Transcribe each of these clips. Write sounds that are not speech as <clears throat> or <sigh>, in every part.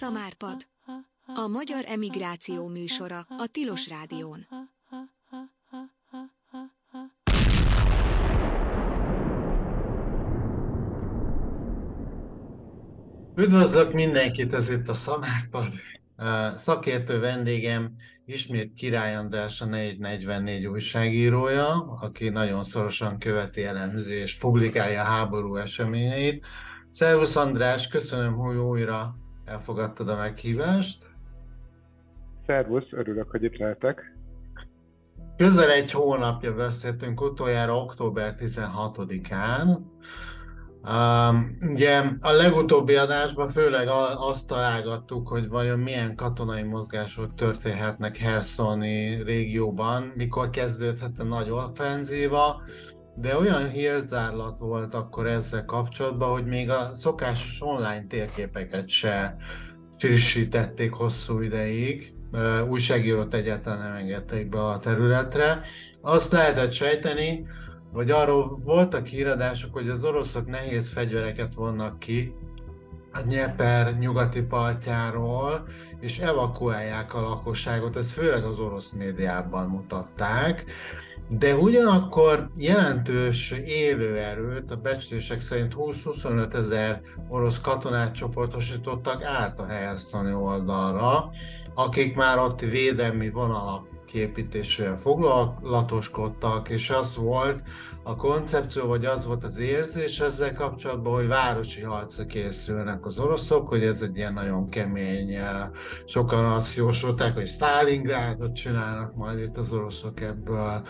Szamárpad. A magyar emigráció műsora a Tilos Rádión. Üdvözlök mindenkit, ez itt a Szamárpad. Szakértő vendégem ismét Király András, a 444 újságírója, aki nagyon szorosan követi, elemzi és publikálja a háború eseményeit. Szervusz András, köszönöm, hogy újra elfogadtad a meghívást. Szervusz, örülök, hogy itt lehetek. Közel egy hónapja beszéltünk utoljára október 16-án. Um, ugye a legutóbbi adásban főleg azt találgattuk, hogy vajon milyen katonai mozgások történhetnek Hersoni régióban, mikor kezdődhet a nagy offenzíva, de olyan hírzárlat volt akkor ezzel kapcsolatban, hogy még a szokásos online térképeket se frissítették hosszú ideig, újságírót egyáltalán nem engedték be a területre. Azt lehetett sejteni, hogy arról voltak híradások, hogy az oroszok nehéz fegyvereket vonnak ki a Nyeper nyugati partjáról, és evakuálják a lakosságot, ezt főleg az orosz médiában mutatták. De ugyanakkor jelentős élőerőt, a becslések szerint 20-25 ezer orosz katonát csoportosítottak át a Herszoni oldalra, akik már ott védelmi vonalak képítésével foglalatoskodtak, és az volt a koncepció, vagy az volt az érzés ezzel kapcsolatban, hogy városi harcra készülnek az oroszok, hogy ez egy ilyen nagyon kemény, eh, sokan azt jósolták, hogy Stalingrádot csinálnak majd itt az oroszok ebből.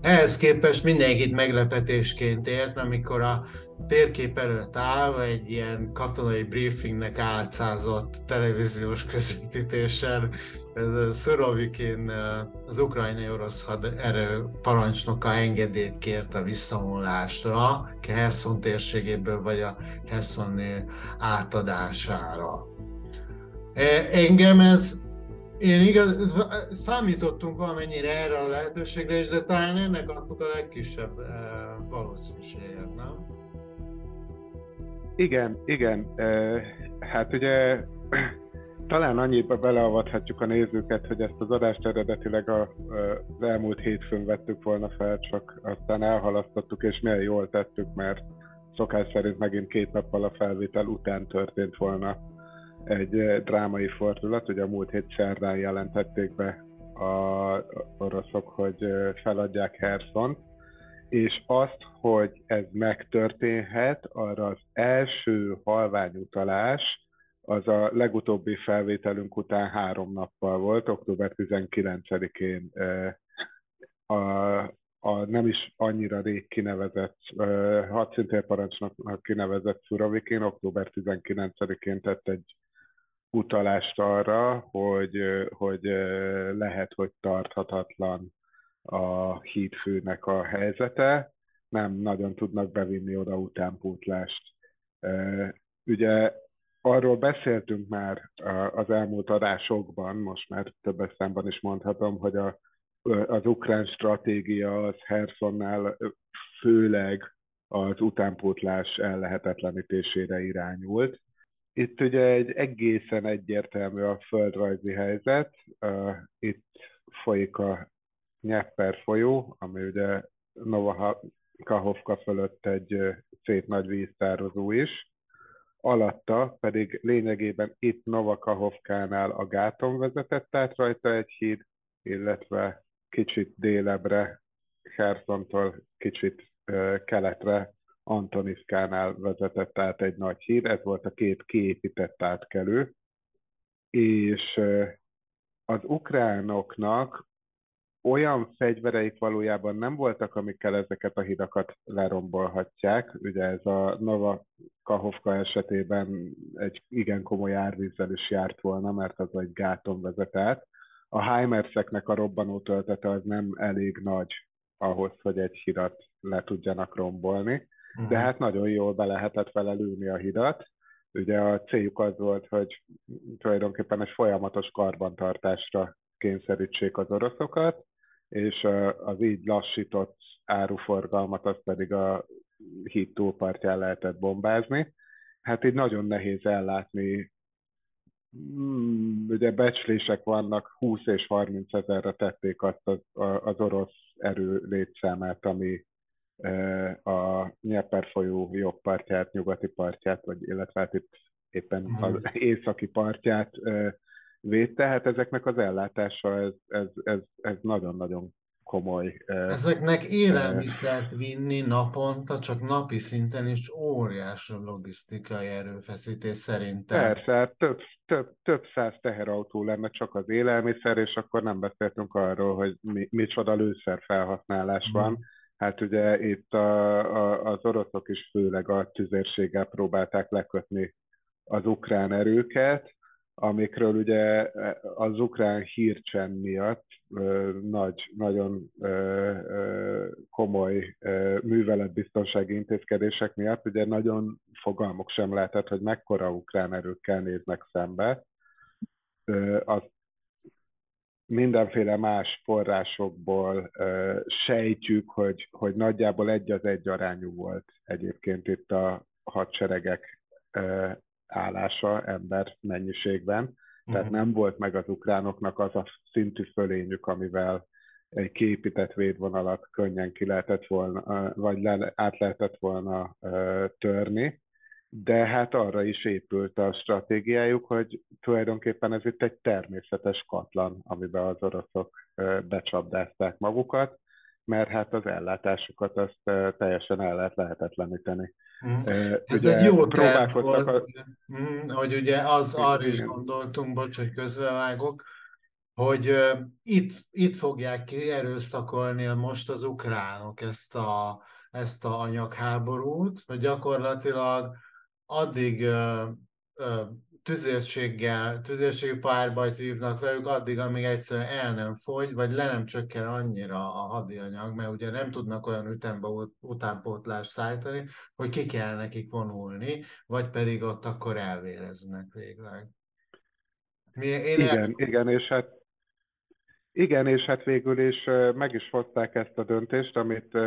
Ehhez képest mindenkit meglepetésként ért, amikor a térkép előtt állva egy ilyen katonai briefingnek álcázott televíziós közvetítésen Szurovikin, az ukrajnai orosz haderő parancsnoka engedélyt kért a visszavonulásra, Herson térségéből vagy a Hersoni átadására. E, engem ez én igaz, számítottunk valamennyire erre a lehetőségre is, de talán ennek adtuk a legkisebb valószínűséget, nem? Igen, igen. Hát ugye <clears throat> talán annyiba beleavathatjuk a nézőket, hogy ezt az adást eredetileg a, az elmúlt hétfőn vettük volna fel, csak aztán elhalasztottuk, és milyen jól tettük, mert szokás szerint megint két nappal a felvétel után történt volna egy drámai fordulat. Ugye a múlt hét szerdán jelentették be a oroszok, hogy feladják Herszont, és azt, hogy ez megtörténhet, arra az első halványutalás az a legutóbbi felvételünk után három nappal volt, október 19-én a, a nem is annyira rég kinevezett hadszintérparancsnoknak kinevezett Szuravikén október 19-én tett egy utalást arra, hogy, hogy lehet, hogy tarthatatlan a hídfőnek a helyzete, nem nagyon tudnak bevinni oda utánpótlást. Ugye arról beszéltünk már az elmúlt adásokban, most már több számban is mondhatom, hogy a, az ukrán stratégia az Hersonnál főleg az utánpótlás ellehetetlenítésére irányult. Itt ugye egy egészen egyértelmű a földrajzi helyzet. Itt folyik a Nyepper folyó, ami ugye Nova Kahovka fölött egy szép nagy víztározó is, alatta pedig lényegében itt Novakahovkánál a gáton vezetett át rajta egy híd, illetve kicsit délebre, Hersontól kicsit keletre Antonivkánál vezetett át egy nagy híd, ez volt a két kiépített átkelő, és az ukránoknak olyan fegyvereik valójában nem voltak, amikkel ezeket a hidakat lerombolhatják. Ugye ez a Nova Kahovka esetében egy igen komoly árvízzel is járt volna, mert az egy gáton vezet át. A Heimerseknek a robbanó töltete az nem elég nagy ahhoz, hogy egy hidat le tudjanak rombolni, uh-huh. de hát nagyon jól be lehetett vele lőni a hidat. Ugye a céljuk az volt, hogy tulajdonképpen egy folyamatos karbantartásra kényszerítsék az oroszokat, és az így lassított áruforgalmat az pedig a híd túlpartján lehetett bombázni. Hát így nagyon nehéz ellátni mm, ugye becslések vannak, 20 és 30 ezerre tették azt az, az orosz erő létszámát, ami a Nyeper folyó jobb partját, nyugati partját, vagy illetve hát itt éppen az mhm. északi partját védte, hát ezeknek az ellátása ez, ez, ez, ez nagyon-nagyon komoly. Ezeknek élelmiszert vinni naponta, csak napi szinten is óriási logisztikai erőfeszítés szerintem. Persze, hát több, több, több száz teherautó lenne csak az élelmiszer, és akkor nem beszéltünk arról, hogy mi, micsoda lőszer felhasználás mm. van. Hát ugye itt a, a, az oroszok is főleg a tüzérséggel próbálták lekötni az ukrán erőket, amikről ugye az ukrán hírcsen miatt nagy, nagyon komoly műveletbiztonsági intézkedések miatt ugye nagyon fogalmuk sem lehetett, hogy mekkora ukrán erőkkel néznek szembe. Az mindenféle más forrásokból sejtjük, hogy, hogy nagyjából egy az egy arányú volt egyébként itt a hadseregek állása ember mennyiségben. Tehát uh-huh. nem volt meg az ukránoknak az a szintű fölényük, amivel egy kiépített védvonalat könnyen ki lehetett volna, vagy le, át lehetett volna törni, de hát arra is épült a stratégiájuk, hogy tulajdonképpen ez itt egy természetes katlan, amiben az oroszok becsapdázták magukat, mert hát az ellátásukat azt teljesen el lehet lehetetleníteni. Mm. Ez ugye egy jó terv volt, a... Mm, hogy ugye az arra is gondoltunk, bocs, hogy közbevágok, hogy uh, itt, itt fogják kierőszakolni most az ukránok ezt a, ezt a anyagháborút, hogy gyakorlatilag addig uh, uh, tüzérséggel, tüzérségi párbajt vívnak velük addig, amíg egyszerűen el nem fogy, vagy le nem csökken annyira a hadianyag, mert ugye nem tudnak olyan ütembe utánpótlást szállítani, hogy ki kell nekik vonulni, vagy pedig ott akkor elvéreznek végleg. Mi, én igen, el... igen, és hát igen, és hát végül is meg is hozták ezt a döntést, amit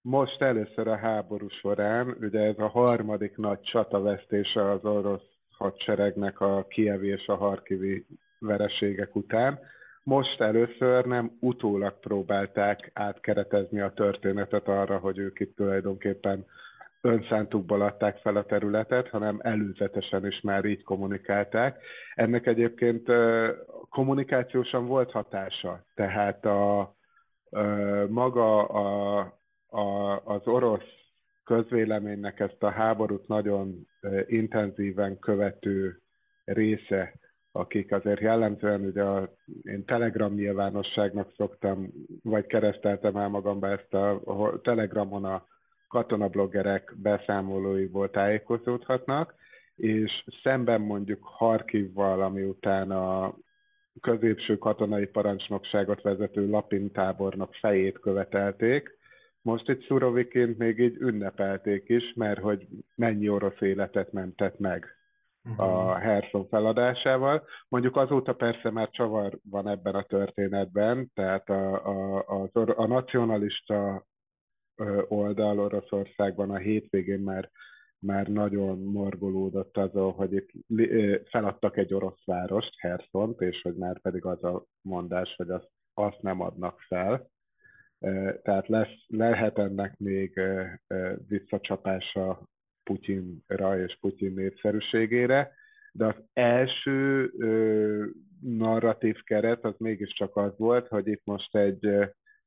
most először a háború során, ugye ez a harmadik nagy csatavesztése az orosz hadseregnek a kievi és a harkivi vereségek után. Most először nem utólag próbálták átkeretezni a történetet arra, hogy ők itt tulajdonképpen önszántukból adták fel a területet, hanem előzetesen is már így kommunikálták. Ennek egyébként kommunikációsan volt hatása, tehát a, maga a, a, az orosz közvéleménynek ezt a háborút nagyon intenzíven követő része, akik azért jellemzően ugye a, én Telegram nyilvánosságnak szoktam, vagy kereszteltem el magamba ezt a, a Telegramon a katonabloggerek beszámolóiból tájékozódhatnak, és szemben mondjuk Harkivval, ami után a középső katonai parancsnokságot vezető Lapin tábornok fejét követelték, most egy Szuroviként még így ünnepelték is, mert hogy mennyi orosz életet mentett meg a Herson feladásával. Mondjuk azóta persze már csavar van ebben a történetben, tehát a, a, a, a nacionalista oldal Oroszországban a hétvégén már már nagyon morgolódott azon, hogy itt feladtak egy orosz várost, Herszont, és hogy már pedig az a mondás, hogy azt, azt nem adnak fel. Tehát lesz, lehet ennek még visszacsapása Putyinra és Putyin népszerűségére, de az első narratív keret az mégiscsak az volt, hogy itt most egy,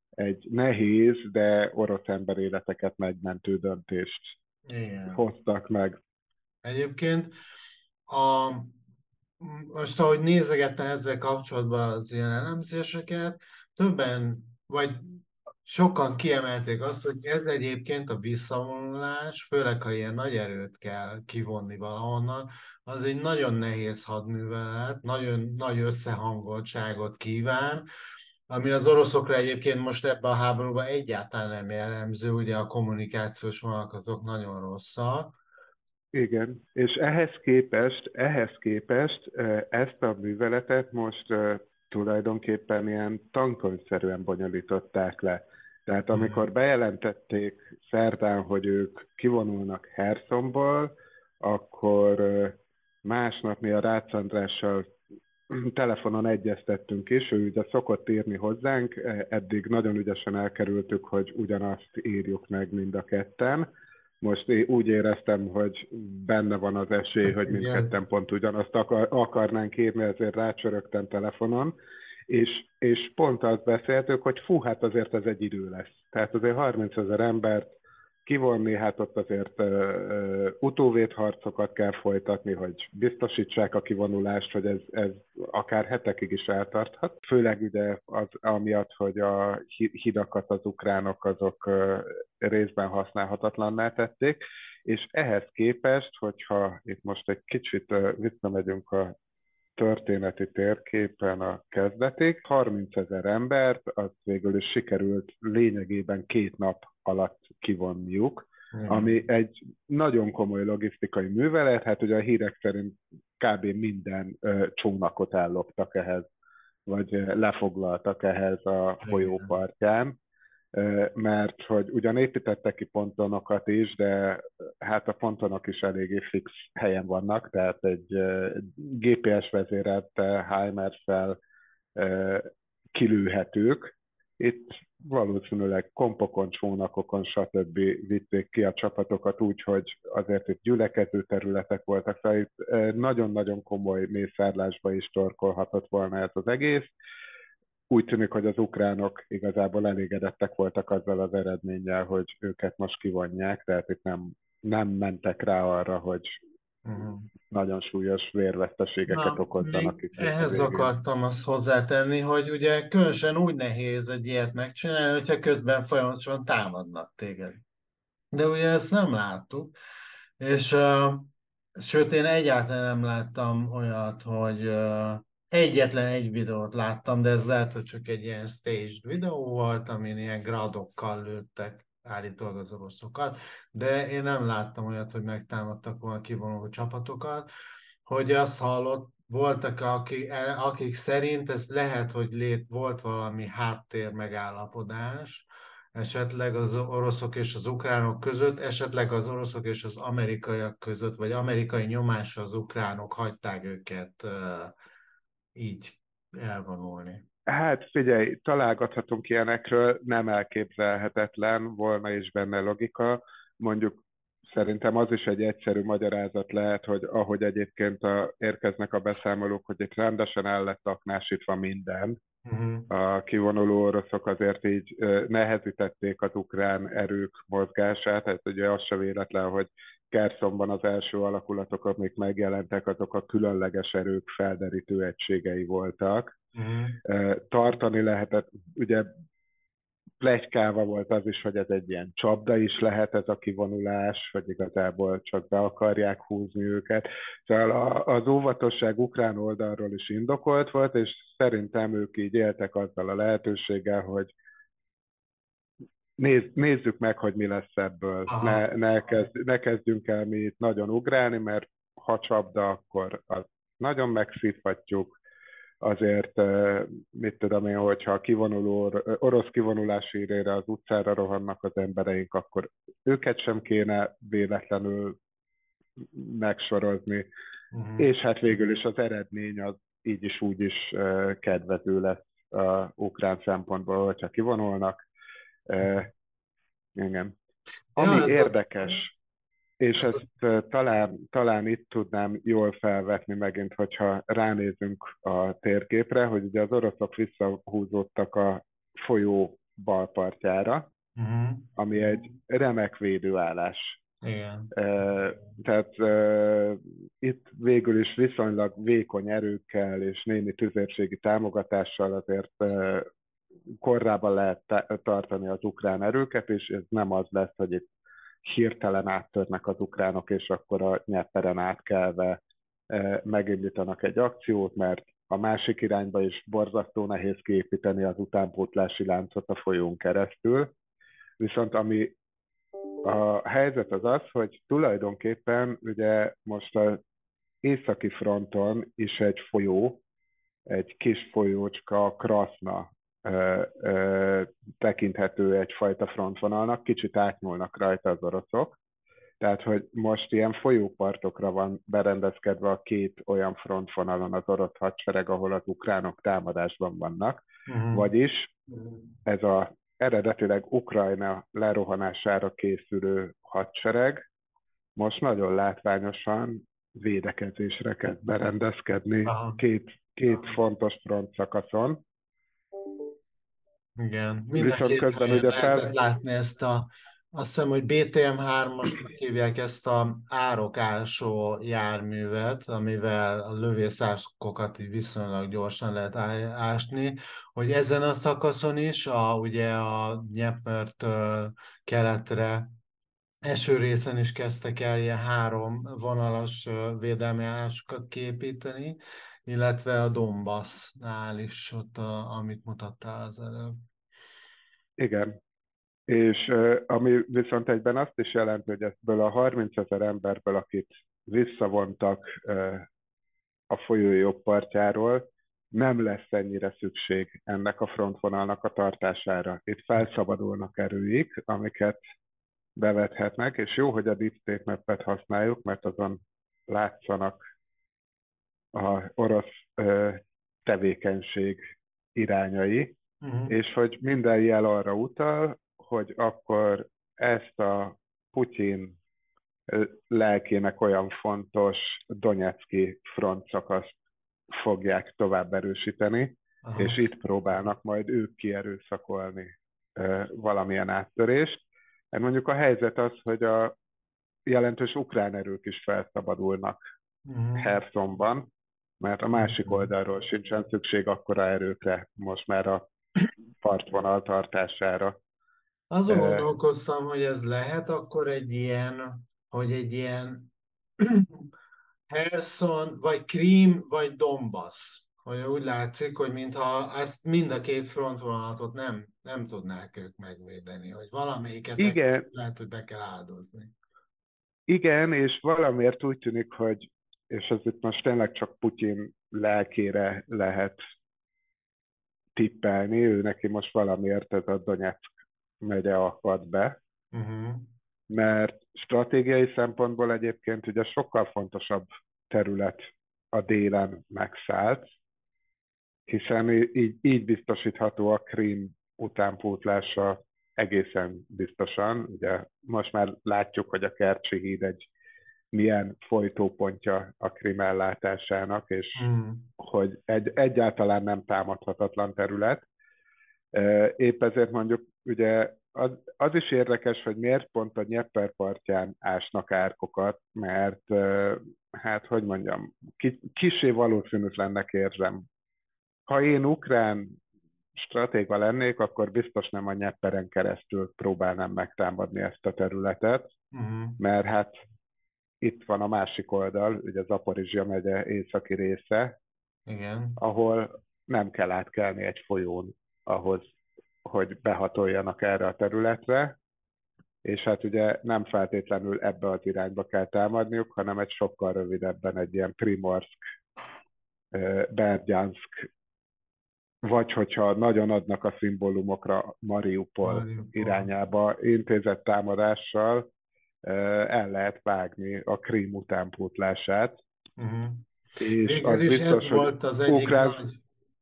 egy nehéz, de orosz ember életeket megmentő döntést Igen. hoztak meg. Egyébként a, most ahogy nézegettem ezzel kapcsolatban az ilyen elemzéseket, többen, vagy sokan kiemelték azt, hogy ez egyébként a visszavonulás, főleg ha ilyen nagy erőt kell kivonni valahonnan, az egy nagyon nehéz hadművelet, nagyon nagy összehangoltságot kíván, ami az oroszokra egyébként most ebben a háborúban egyáltalán nem jellemző, ugye a kommunikációs vonalak azok nagyon rosszak. Igen, és ehhez képest, ehhez képest eh, ezt a műveletet most eh, tulajdonképpen ilyen tankönyvszerűen bonyolították le. Tehát amikor mhm. bejelentették szerdán, hogy ők kivonulnak Hersonból, akkor másnap mi a Rácz Andrással <clears throat> telefonon egyeztettünk is, ő ugye szokott írni hozzánk, eddig nagyon ügyesen elkerültük, hogy ugyanazt írjuk meg mind a ketten. Most én úgy éreztem, hogy benne van az esély, hogy mindketten pont ugyanazt akar, akarnánk írni, ezért rácsörögtem telefonon, és, és pont azt beszéltük, hogy fú, hát azért ez egy idő lesz. Tehát azért 30 ezer embert kivonni, hát ott azért uh, utóvédharcokat kell folytatni, hogy biztosítsák a kivonulást, hogy ez, ez akár hetekig is eltarthat. Főleg ugye az amiatt, hogy a hidakat az ukránok azok uh, részben használhatatlanná tették, és ehhez képest, hogyha itt most egy kicsit visszamegyünk a történeti térképen a kezdetig. 30 ezer embert, az végül is sikerült lényegében két nap alatt kivonniuk, mm. ami egy nagyon komoly logisztikai művelet, hát ugye a hírek szerint kb. minden ö, csónakot elloptak ehhez, vagy lefoglaltak ehhez a folyópartján, mert hogy ugyan építettek ki pontonokat is, de hát a pontonok is eléggé fix helyen vannak, tehát egy GPS vezérelt HIMARS-fel kilőhetők. Itt valószínűleg kompokon, csónakokon, stb. vitték ki a csapatokat úgy, hogy azért itt gyülekező területek voltak, szóval itt nagyon-nagyon komoly mészárlásba is torkolhatott volna ez az egész úgy tűnik, hogy az ukránok igazából elégedettek voltak azzal az eredménnyel, hogy őket most kivonják, tehát itt nem, nem mentek rá arra, hogy uh-huh. nagyon súlyos vérveszteségeket Na, okozzanak. Itt ehhez akartam azt hozzátenni, hogy ugye különösen úgy nehéz egy ilyet megcsinálni, hogyha közben folyamatosan támadnak téged. De ugye ezt nem láttuk, és uh, sőt én egyáltalán nem láttam olyat, hogy uh, Egyetlen egy videót láttam, de ez lehet, hogy csak egy ilyen staged videó volt, amin ilyen gradokkal lőttek állítólag az oroszokat, de én nem láttam olyat, hogy megtámadtak volna kivonuló csapatokat, hogy azt hallott, voltak, akik, akik szerint ez lehet, hogy lét, volt valami háttér megállapodás, esetleg az oroszok és az ukránok között, esetleg az oroszok és az amerikaiak között, vagy amerikai nyomás az ukránok hagyták őket így elvonulni? Hát figyelj, találgathatunk ilyenekről, nem elképzelhetetlen, volna is benne logika. Mondjuk szerintem az is egy egyszerű magyarázat lehet, hogy ahogy egyébként a, érkeznek a beszámolók, hogy itt rendesen el lett aknásítva minden, uh-huh. a kivonuló oroszok azért így nehezítették az ukrán erők mozgását, tehát ugye az se véletlen, hogy Kerszonban az első alakulatok, amik megjelentek, azok a különleges erők felderítő egységei voltak. Uh-huh. Tartani lehetett, ugye plegykálva volt az is, hogy ez egy ilyen csapda is lehet ez a kivonulás, vagy igazából csak be akarják húzni őket. Szóval az óvatosság ukrán oldalról is indokolt volt, és szerintem ők így éltek azzal a lehetőséggel, hogy néz, nézzük meg, hogy mi lesz ebből. Ne, ne, kezd, ne kezdjünk el mi itt nagyon ugrálni, mert ha csapda, akkor az nagyon megszívhatjuk. Azért, mit tudom én, hogyha a kivonuló, orosz kivonulási írére az utcára rohannak az embereink, akkor őket sem kéne véletlenül megsorozni. Uh-huh. És hát végül is az eredmény az így is úgy is kedvező lesz a ukrán szempontból, hogyha kivonulnak. Igen. Ami ja, érdekes, a... és ezt a... talán, talán itt tudnám jól felvetni megint, hogyha ránézünk a térképre, hogy ugye az oroszok visszahúzódtak a folyó balpartjára, uh-huh. ami egy remek védőállás. Igen. Tehát uh, itt végül is viszonylag vékony erőkkel és némi tüzérségi támogatással azért uh, korrában lehet tartani az ukrán erőket, és ez nem az lesz, hogy itt hirtelen áttörnek az ukránok, és akkor a nyeperen átkelve e, megindítanak egy akciót, mert a másik irányba is borzasztó nehéz kiépíteni az utánpótlási láncot a folyón keresztül. Viszont ami a helyzet az az, hogy tulajdonképpen ugye most az északi fronton is egy folyó, egy kis folyócska, Kraszna tekinthető egyfajta frontvonalnak, kicsit átnyúlnak rajta az oroszok, Tehát, hogy most ilyen folyópartokra van berendezkedve a két olyan frontvonalon az orosz hadsereg, ahol az ukránok támadásban vannak. Uh-huh. Vagyis ez a eredetileg Ukrajna lerohanására készülő hadsereg most nagyon látványosan védekezésre kezd berendezkedni Aha. két, két fontos front szakaszon. Igen, Viszont közben ugye fel... látni ezt a azt hiszem, hogy BTM-3-asnak hívják ezt a árokásó járművet, amivel a lövészárkokat így viszonylag gyorsan lehet ásni, hogy ezen a szakaszon is, a, ugye a Nyepertől keletre eső részen is kezdtek el ilyen három vonalas védelmi állásokat képíteni, illetve a Donbassnál is, ott a, amit mutattál az előbb. Igen, és ami viszont egyben azt is jelenti, hogy ebből a 30 ezer emberből, akit visszavontak a folyó jobb partjáról, nem lesz ennyire szükség ennek a frontvonalnak a tartására. Itt felszabadulnak erőik, amiket bevethetnek, és jó, hogy a Deep State Map-et használjuk, mert azon látszanak a orosz tevékenység irányai, uh-huh. és hogy minden jel arra utal, hogy akkor ezt a Putyin lelkének olyan fontos Donetszki front szakaszt fogják tovább erősíteni, Aha. és itt próbálnak majd ők kierőszakolni valamilyen áttörést. Mert mondjuk a helyzet az, hogy a jelentős ukrán erők is felszabadulnak uh-huh. Hersonban, mert a másik mhm. oldalról sincsen szükség akkora erőkre most már a partvonal tartására. Azon gondolkoztam, hogy ez lehet akkor egy ilyen, hogy egy ilyen <clears throat> Herson, vagy Krím, vagy Donbass. Hogy úgy látszik, hogy mintha ezt mind a két frontvonalatot nem, nem tudnák ők megvédeni, hogy valamelyiket Igen. lehet, hogy be kell áldozni. Igen, és valamiért úgy tűnik, hogy, és ez itt most tényleg csak Putyin lelkére lehet tippelni, ő neki most valamiért ez a Donetsk megye akad be, uh-huh. mert stratégiai szempontból egyébként ugye sokkal fontosabb terület a délen megszállt, hiszen így, így biztosítható a Krím utánpótlása egészen biztosan. Ugye most már látjuk, hogy a Kercsi híd egy milyen folytópontja a Krim ellátásának, és mm. hogy egy, egyáltalán nem támadhatatlan terület. Épp ezért mondjuk ugye az, az is érdekes, hogy miért pont a Nyepper partján ásnak árkokat, mert hát, hogy mondjam, kisé valószínűtlennek érzem. Ha én ukrán stratéga lennék, akkor biztos nem a Nyepperen keresztül próbálnám megtámadni ezt a területet, uh-huh. mert hát itt van a másik oldal, ugye Zaporizsia megye északi része, Igen. ahol nem kell átkelni egy folyón ahhoz, hogy behatoljanak erre a területre, és hát ugye nem feltétlenül ebbe az irányba kell támadniuk, hanem egy sokkal rövidebben egy ilyen Primorsk, Berdyansk, vagy hogyha nagyon adnak a szimbólumokra Mariupol, Mariupol. irányába intézett támadással el lehet vágni a Krím utánpótlását. Uh-huh. És az biztos, ez volt az egyik ukrán... nagy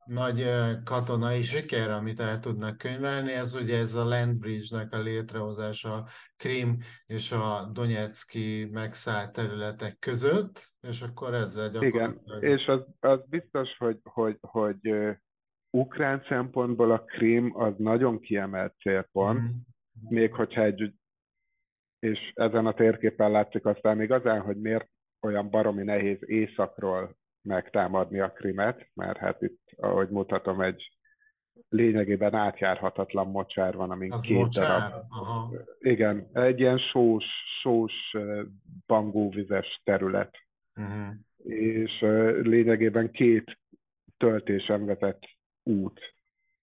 nagy katonai siker, amit el tudnak könyvelni, ez ugye ez a Land Bridge-nek a létrehozása Krim és a Donetszki megszállt területek között, és akkor ezzel gyakorlatilag... Igen, és az, az biztos, hogy, hogy, hogy uh, ukrán szempontból a Krim az nagyon kiemelt célpont, mm. még hogyha egy, és ezen a térképen látszik aztán igazán, hogy miért olyan baromi nehéz északról megtámadni a krimet, mert hát itt, ahogy mutatom, egy lényegében átjárhatatlan mocsár van, amin Az két mocsár? darab. Aha. Igen, egy ilyen sós, sós bangóvizes terület. Uh-huh. És lényegében két töltésen vezet út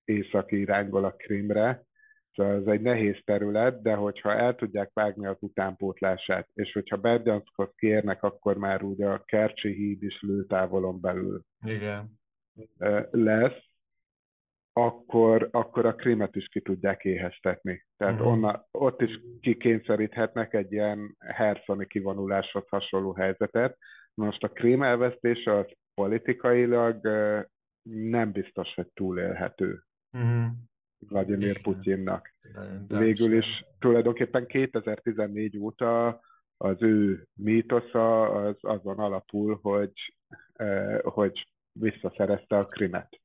északi irányból a Krimre, Szóval ez egy nehéz terület, de hogyha el tudják vágni az utánpótlását, és hogyha Berdyanskot kérnek, akkor már úgy a Kercsi híd is lőtávolon belül Igen. lesz, akkor, akkor a krímet is ki tudják éheztetni. Tehát uh-huh. onna, ott is kikényszeríthetnek egy ilyen herszoni kivonuláshoz hasonló helyzetet. Most a krím elvesztése az politikailag nem biztos, hogy túlélhető uh-huh. Vladimir Putyinnak. Végül is tulajdonképpen 2014 óta az ő mítosza az azon alapul, hogy, hogy visszaszerezte a krimet.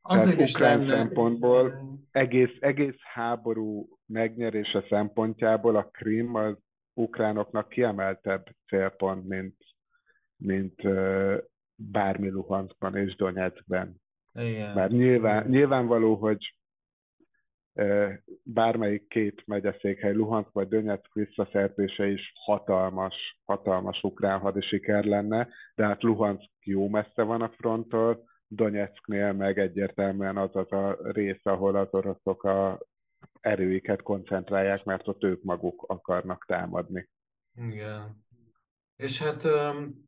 Azért is lenne... szempontból egész, egész háború megnyerése szempontjából a Krim az ukránoknak kiemeltebb célpont, mint, mint bármi Luhanskban és Donetskben. Igen. Mert nyilván, nyilvánvaló, hogy bármelyik két megyeszékhely, Luhansk vagy Donetsk visszaszerzése is hatalmas, hatalmas ukrán hadisiker lenne, de hát Luhansk jó messze van a fronttól, Donetsknél meg egyértelműen az az a rész, ahol az oroszok a erőiket koncentrálják, mert ott ők maguk akarnak támadni. Igen. És hát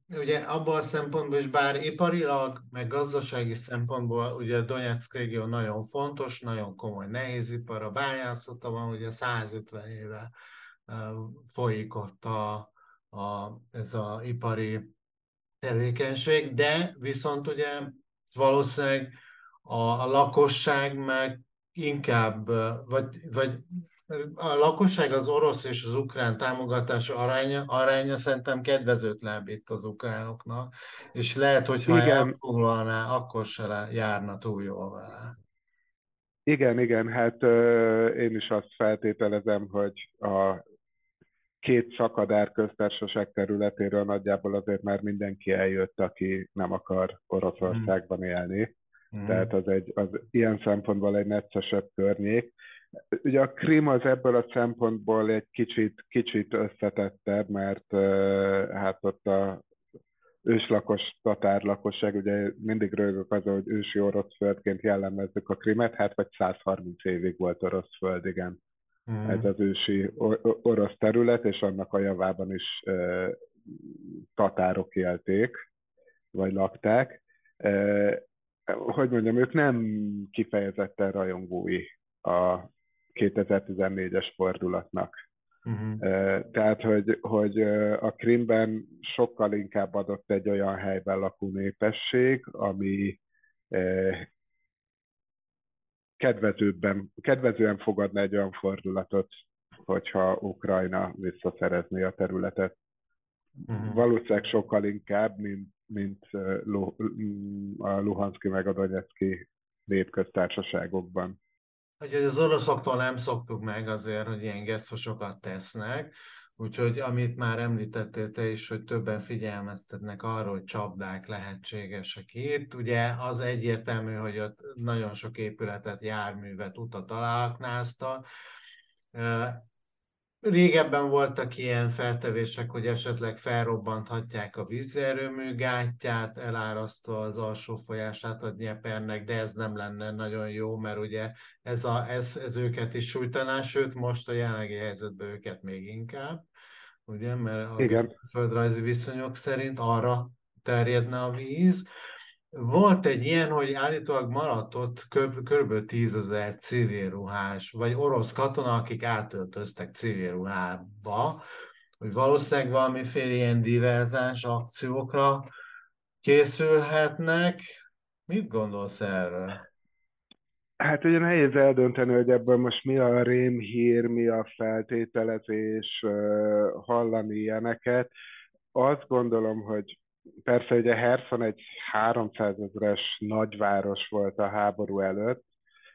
ugye abban a szempontból is, bár iparilag, meg gazdasági szempontból ugye Donetsk régió nagyon fontos, nagyon komoly nehézipar, a bányászata van, ugye 150 éve folyik ott a, a, ez a ipari tevékenység, de viszont ugye valószínűleg a, a lakosság meg inkább, vagy, vagy a lakosság az orosz és az ukrán támogatása aránya, aránya szerintem kedvezőtlenebb itt az ukránoknak, és lehet, hogy ha elfoglalná, akkor se járna túl jól vele. Igen, igen, hát euh, én is azt feltételezem, hogy a két szakadár köztársaság területéről nagyjából azért már mindenki eljött, aki nem akar Oroszországban hmm. élni. Mm. Tehát az, egy, az ilyen szempontból egy neccesebb környék. Ugye a Krim az ebből a szempontból egy kicsit, kicsit összetettebb, mert hát ott a őslakos tatár lakosság, ugye mindig rögök az, hogy ősi orosz földként jellemezzük a Krimet, hát vagy 130 évig volt orosz föld, igen. Mm. Ez az ősi orosz terület, és annak a javában is uh, tatárok élték, vagy lakták. Uh, hogy mondjam, ők nem kifejezetten rajongói a 2014-es fordulatnak. Uh-huh. Tehát, hogy, hogy a Krimben sokkal inkább adott egy olyan helyben lakó népesség, ami kedvezőbben, kedvezően fogadna egy olyan fordulatot, hogyha Ukrajna visszaszerezné a területet. Uh-huh. Valószínűleg sokkal inkább, mint, mint a Luhanszki meg a Donetszki népköztársaságokban. Hogy az oroszoktól nem szoktuk meg azért, hogy ilyen gesztusokat tesznek, úgyhogy amit már említettél te is, hogy többen figyelmeztetnek arról, hogy csapdák lehetségesek itt. Ugye az egyértelmű, hogy ott nagyon sok épületet, járművet, utat aláaknáztak. Régebben voltak ilyen feltevések, hogy esetleg felrobbanthatják a vízerőmű gátját, elárasztva az alsó folyását a Nyepernek, de ez nem lenne nagyon jó, mert ugye ez, a, ez, ez őket is sújtaná, sőt most a jelenlegi helyzetben őket még inkább, ugye, mert a Igen. földrajzi viszonyok szerint arra terjedne a víz. Volt egy ilyen, hogy állítólag maradt ott kb. 10 ezer civil ruhás, vagy orosz katona, akik átöltöztek civil ruhába, hogy valószínűleg valamiféle ilyen diverzáns akciókra készülhetnek. Mit gondolsz erről? Hát ugye nehéz eldönteni, hogy ebből most mi a rémhír, mi a feltételezés, hallani ilyeneket. Azt gondolom, hogy persze ugye Herson egy 300 ezeres nagyváros volt a háború előtt,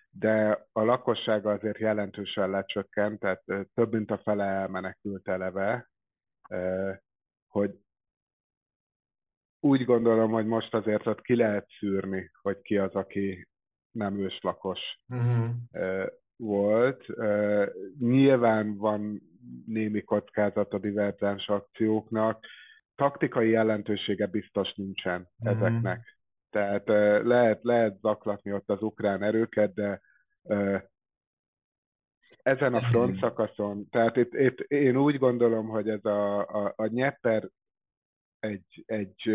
de a lakossága azért jelentősen lecsökkent, tehát több mint a fele elmenekült eleve, hogy úgy gondolom, hogy most azért ott ki lehet szűrni, hogy ki az, aki nem őslakos uh-huh. volt. Nyilván van némi kockázat a diverzáns akcióknak, taktikai jelentősége biztos nincsen mm. ezeknek. Tehát lehet, lehet zaklatni ott az ukrán erőket, de ezen a front szakaszon, tehát itt, itt én úgy gondolom, hogy ez a, a, a Nyeper egy, egy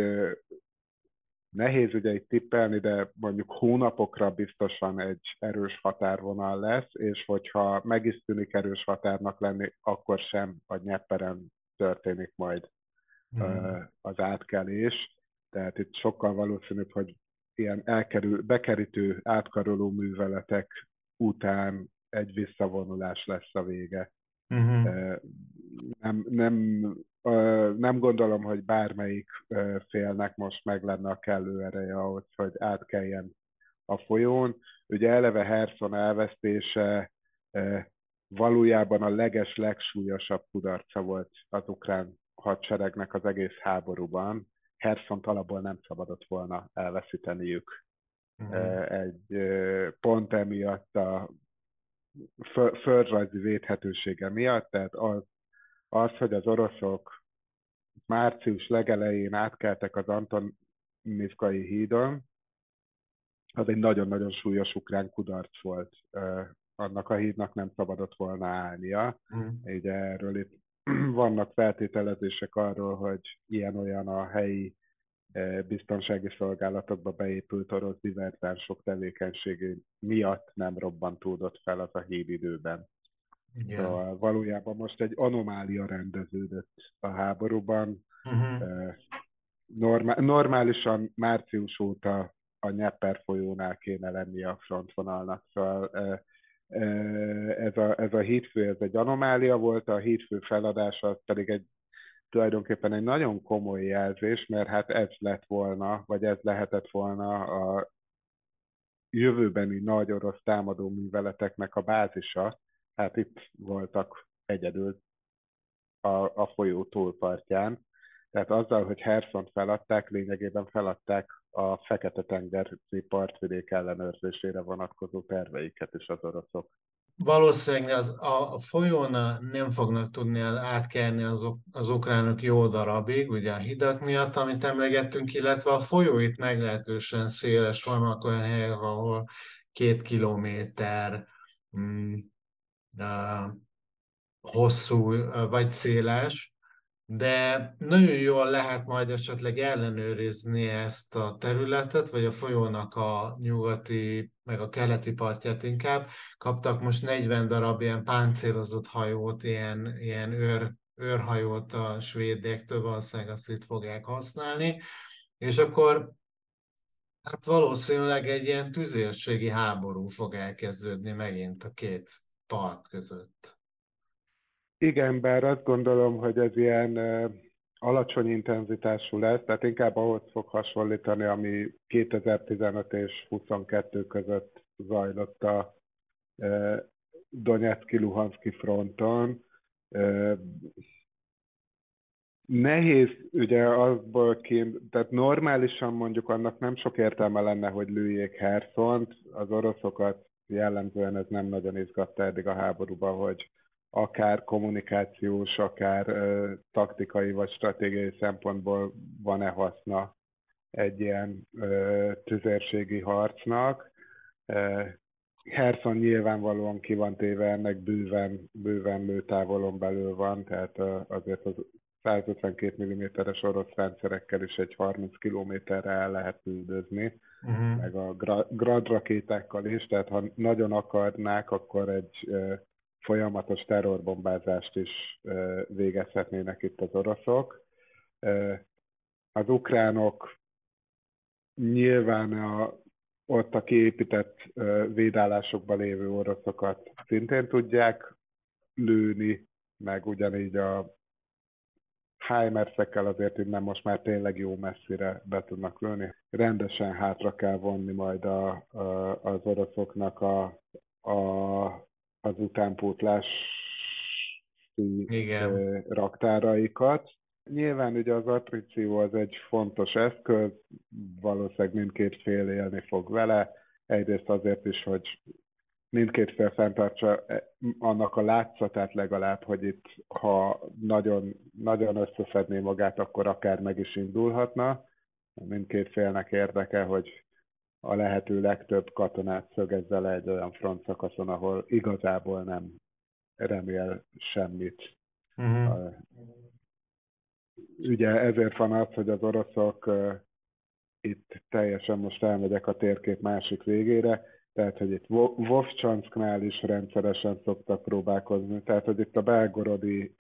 Nehéz ugye itt tippelni, de mondjuk hónapokra biztosan egy erős határvonal lesz, és hogyha meg is tűnik erős határnak lenni, akkor sem a nyepperen történik majd mm. az átkelés. Tehát itt sokkal valószínűbb, hogy ilyen elkerül, bekerítő, átkaroló műveletek után egy visszavonulás lesz a vége. Uh-huh. Nem, nem, nem gondolom, hogy bármelyik félnek most meg lenne a kellő ereje ahhoz, hogy átkeljen a folyón. Ugye eleve Herson elvesztése valójában a leges, legsúlyosabb kudarca volt az ukrán hadseregnek az egész háborúban. Herson alapból nem szabadott volna elveszíteniük. Uh-huh. Egy pont emiatt a földrajzi védhetősége miatt, tehát az, az, hogy az oroszok március legelején átkeltek az Antonivkai hídon, az egy nagyon-nagyon súlyos ukrán kudarc volt. Annak a hídnak nem szabadott volna állnia. Mm. Így erről itt <clears throat> vannak feltételezések arról, hogy ilyen-olyan a helyi biztonsági szolgálatokba beépült orosz diverzánsok tevékenységé miatt nem robbantódott fel az a híd időben. Yeah. Szóval valójában most egy anomália rendeződött a háborúban. Uh-huh. Normál, normálisan március óta a Nyepper folyónál kéne lenni a frontvonalnak. Szóval ez a, ez a hídfő, ez egy anomália volt, a hídfő feladása pedig egy tulajdonképpen egy nagyon komoly jelzés, mert hát ez lett volna, vagy ez lehetett volna a jövőbeni nagy orosz támadó műveleteknek a bázisa. Hát itt voltak egyedül a, a folyó túlpartján. Tehát azzal, hogy Herszont feladták, lényegében feladták a Fekete-tengeri partvidék ellenőrzésére vonatkozó terveiket is az oroszok. Valószínűleg az, a, folyón nem fognak tudni átkelni az, az ukránok jó darabig, ugye a hidak miatt, amit emlegettünk, illetve a folyó itt meglehetősen széles, vannak olyan helyek, ahol két kilométer mm, uh, hosszú vagy széles, de nagyon jól lehet majd esetleg ellenőrizni ezt a területet, vagy a folyónak a nyugati, meg a keleti partját inkább. Kaptak most 40 darab ilyen páncélozott hajót, ilyen, ilyen őr, őrhajót a svédektől, valószínűleg azt itt fogják használni, és akkor hát valószínűleg egy ilyen tüzérségi háború fog elkezdődni megint a két part között. Igen, bár azt gondolom, hogy ez ilyen alacsony intenzitású lesz, tehát inkább ahhoz fog hasonlítani, ami 2015 és 22 között zajlott a Donetszki-Luhanszki fronton. Nehéz ugye azból kint, tehát normálisan mondjuk annak nem sok értelme lenne, hogy lőjék Herszont, az oroszokat jellemzően ez nem nagyon izgatta eddig a háborúban, hogy akár kommunikációs, akár ö, taktikai vagy stratégiai szempontból van-e haszna egy ilyen ö, tüzérségi harcnak. Herson nyilvánvalóan ki van téve, ennek bőven, bőven lőtávolon belül van, tehát azért az 152 mm-es orosz rendszerekkel is egy 30 kilométerre el lehet üldözni, uh-huh. meg a grad rakétákkal is, tehát ha nagyon akarnák, akkor egy folyamatos terrorbombázást is végezhetnének itt az oroszok. Az ukránok nyilván a, ott a kiépített védállásokban lévő oroszokat szintén tudják lőni, meg ugyanígy a HIMARS-ekkel azért innen most már tényleg jó messzire be tudnak lőni. Rendesen hátra kell vonni majd a, a, az oroszoknak a, a az utánpótlás Igen. raktáraikat. Nyilván ugye az attríció az egy fontos eszköz, valószínűleg mindkét fél élni fog vele. Egyrészt azért is, hogy mindkét fél fenntartsa e, annak a látszatát legalább, hogy itt ha nagyon, nagyon összeszedné magát, akkor akár meg is indulhatna. Mindkét félnek érdeke, hogy a lehető legtöbb katonát szögezze le egy olyan frontszakaszon, ahol igazából nem remél semmit. Uh-huh. Ugye ezért van az, hogy az oroszok itt teljesen most elmegyek a térkép másik végére, tehát, hogy itt Vovcsansknál is rendszeresen szoktak próbálkozni, tehát, hogy itt a Belgorodi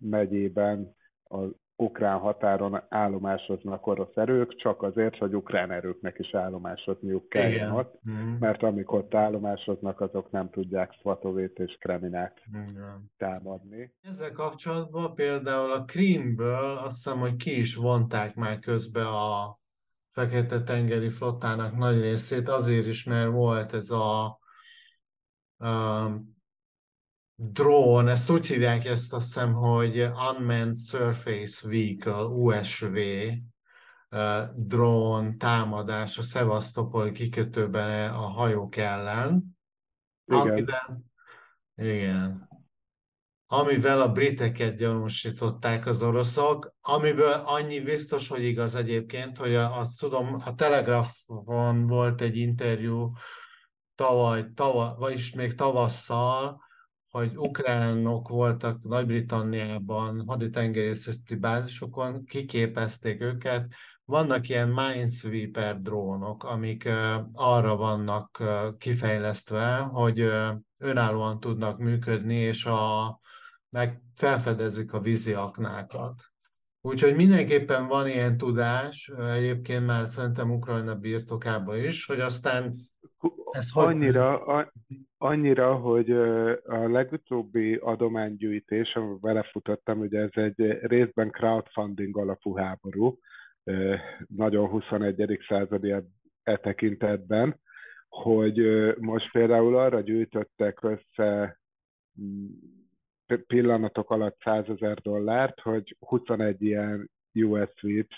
megyében az ukrán határon állomásoznak orosz erők, csak azért, hogy ukrán erőknek is állomásozniuk kell ott, mm. mert amik ott állomásoznak, azok nem tudják Svatovét és Kreminát Igen. támadni. Ezzel kapcsolatban például a Krímből azt hiszem, hogy ki is vonták már közbe a Fekete-tengeri flottának nagy részét, azért is, mert volt ez a, a drone, ezt úgy hívják ezt azt hiszem, hogy Unmanned Surface Vehicle, USV, uh, drone támadás a Szevasztopoli kikötőben a hajók ellen. Igen. Amivel, igen. Amivel a briteket gyanúsították az oroszok, amiből annyi biztos, hogy igaz egyébként, hogy azt tudom, a Telegrafon volt egy interjú tavaly, tavaly vagyis még tavasszal, hogy ukránok voltak Nagy-Britanniában haditengerészeti bázisokon, kiképezték őket. Vannak ilyen Minesweeper drónok, amik arra vannak kifejlesztve, hogy önállóan tudnak működni, és a, meg felfedezik a vízi aknákat. Úgyhogy mindenképpen van ilyen tudás, egyébként már szerintem Ukrajna birtokában is, hogy aztán ez annyira, hogy... annyira, hogy a legutóbbi adománygyűjtés, amivel belefutottam, ugye ez egy részben crowdfunding alapú háború, nagyon 21. századi e tekintetben, hogy most például arra gyűjtöttek össze mm, pillanatok alatt 100 ezer dollárt, hogy 21 ilyen USB-t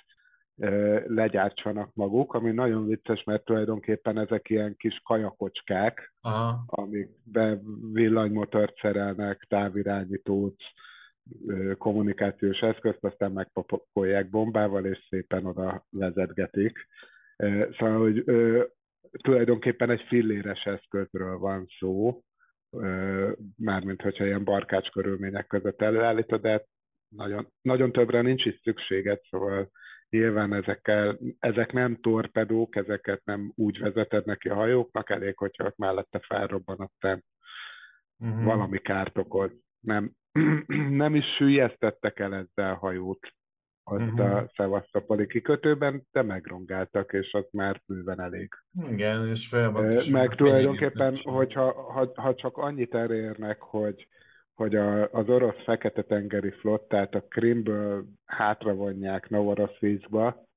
legyártsanak maguk, ami nagyon vicces, mert tulajdonképpen ezek ilyen kis kajakocskák, Aha. amikbe villanymotort szerelnek, távirányítót, kommunikációs eszközt, aztán megpakolják bombával, és szépen oda vezetgetik. Szóval, hogy tulajdonképpen egy filléres eszközről van szó, mármint hogyha ilyen barkács körülmények között előállítod, de nagyon, nagyon többre nincs is szükséged, szóval Nyilván ezekkel, ezek nem torpedók, ezeket nem úgy vezeted neki a hajóknak, elég, hogyha ott mellette felrobban, aztán uh-huh. valami kárt okoz. Nem, <clears throat> nem is sűjesztettek el ezzel a hajót ott uh-huh. a Szevasztopoli kikötőben, de megrongáltak, és az már bőven elég. Igen, és fel Meg tulajdonképpen, hogyha ha, ha csak annyit elérnek, hogy hogy a, az orosz fekete-tengeri flottát a Krimből hátravonják Novorossziszkba,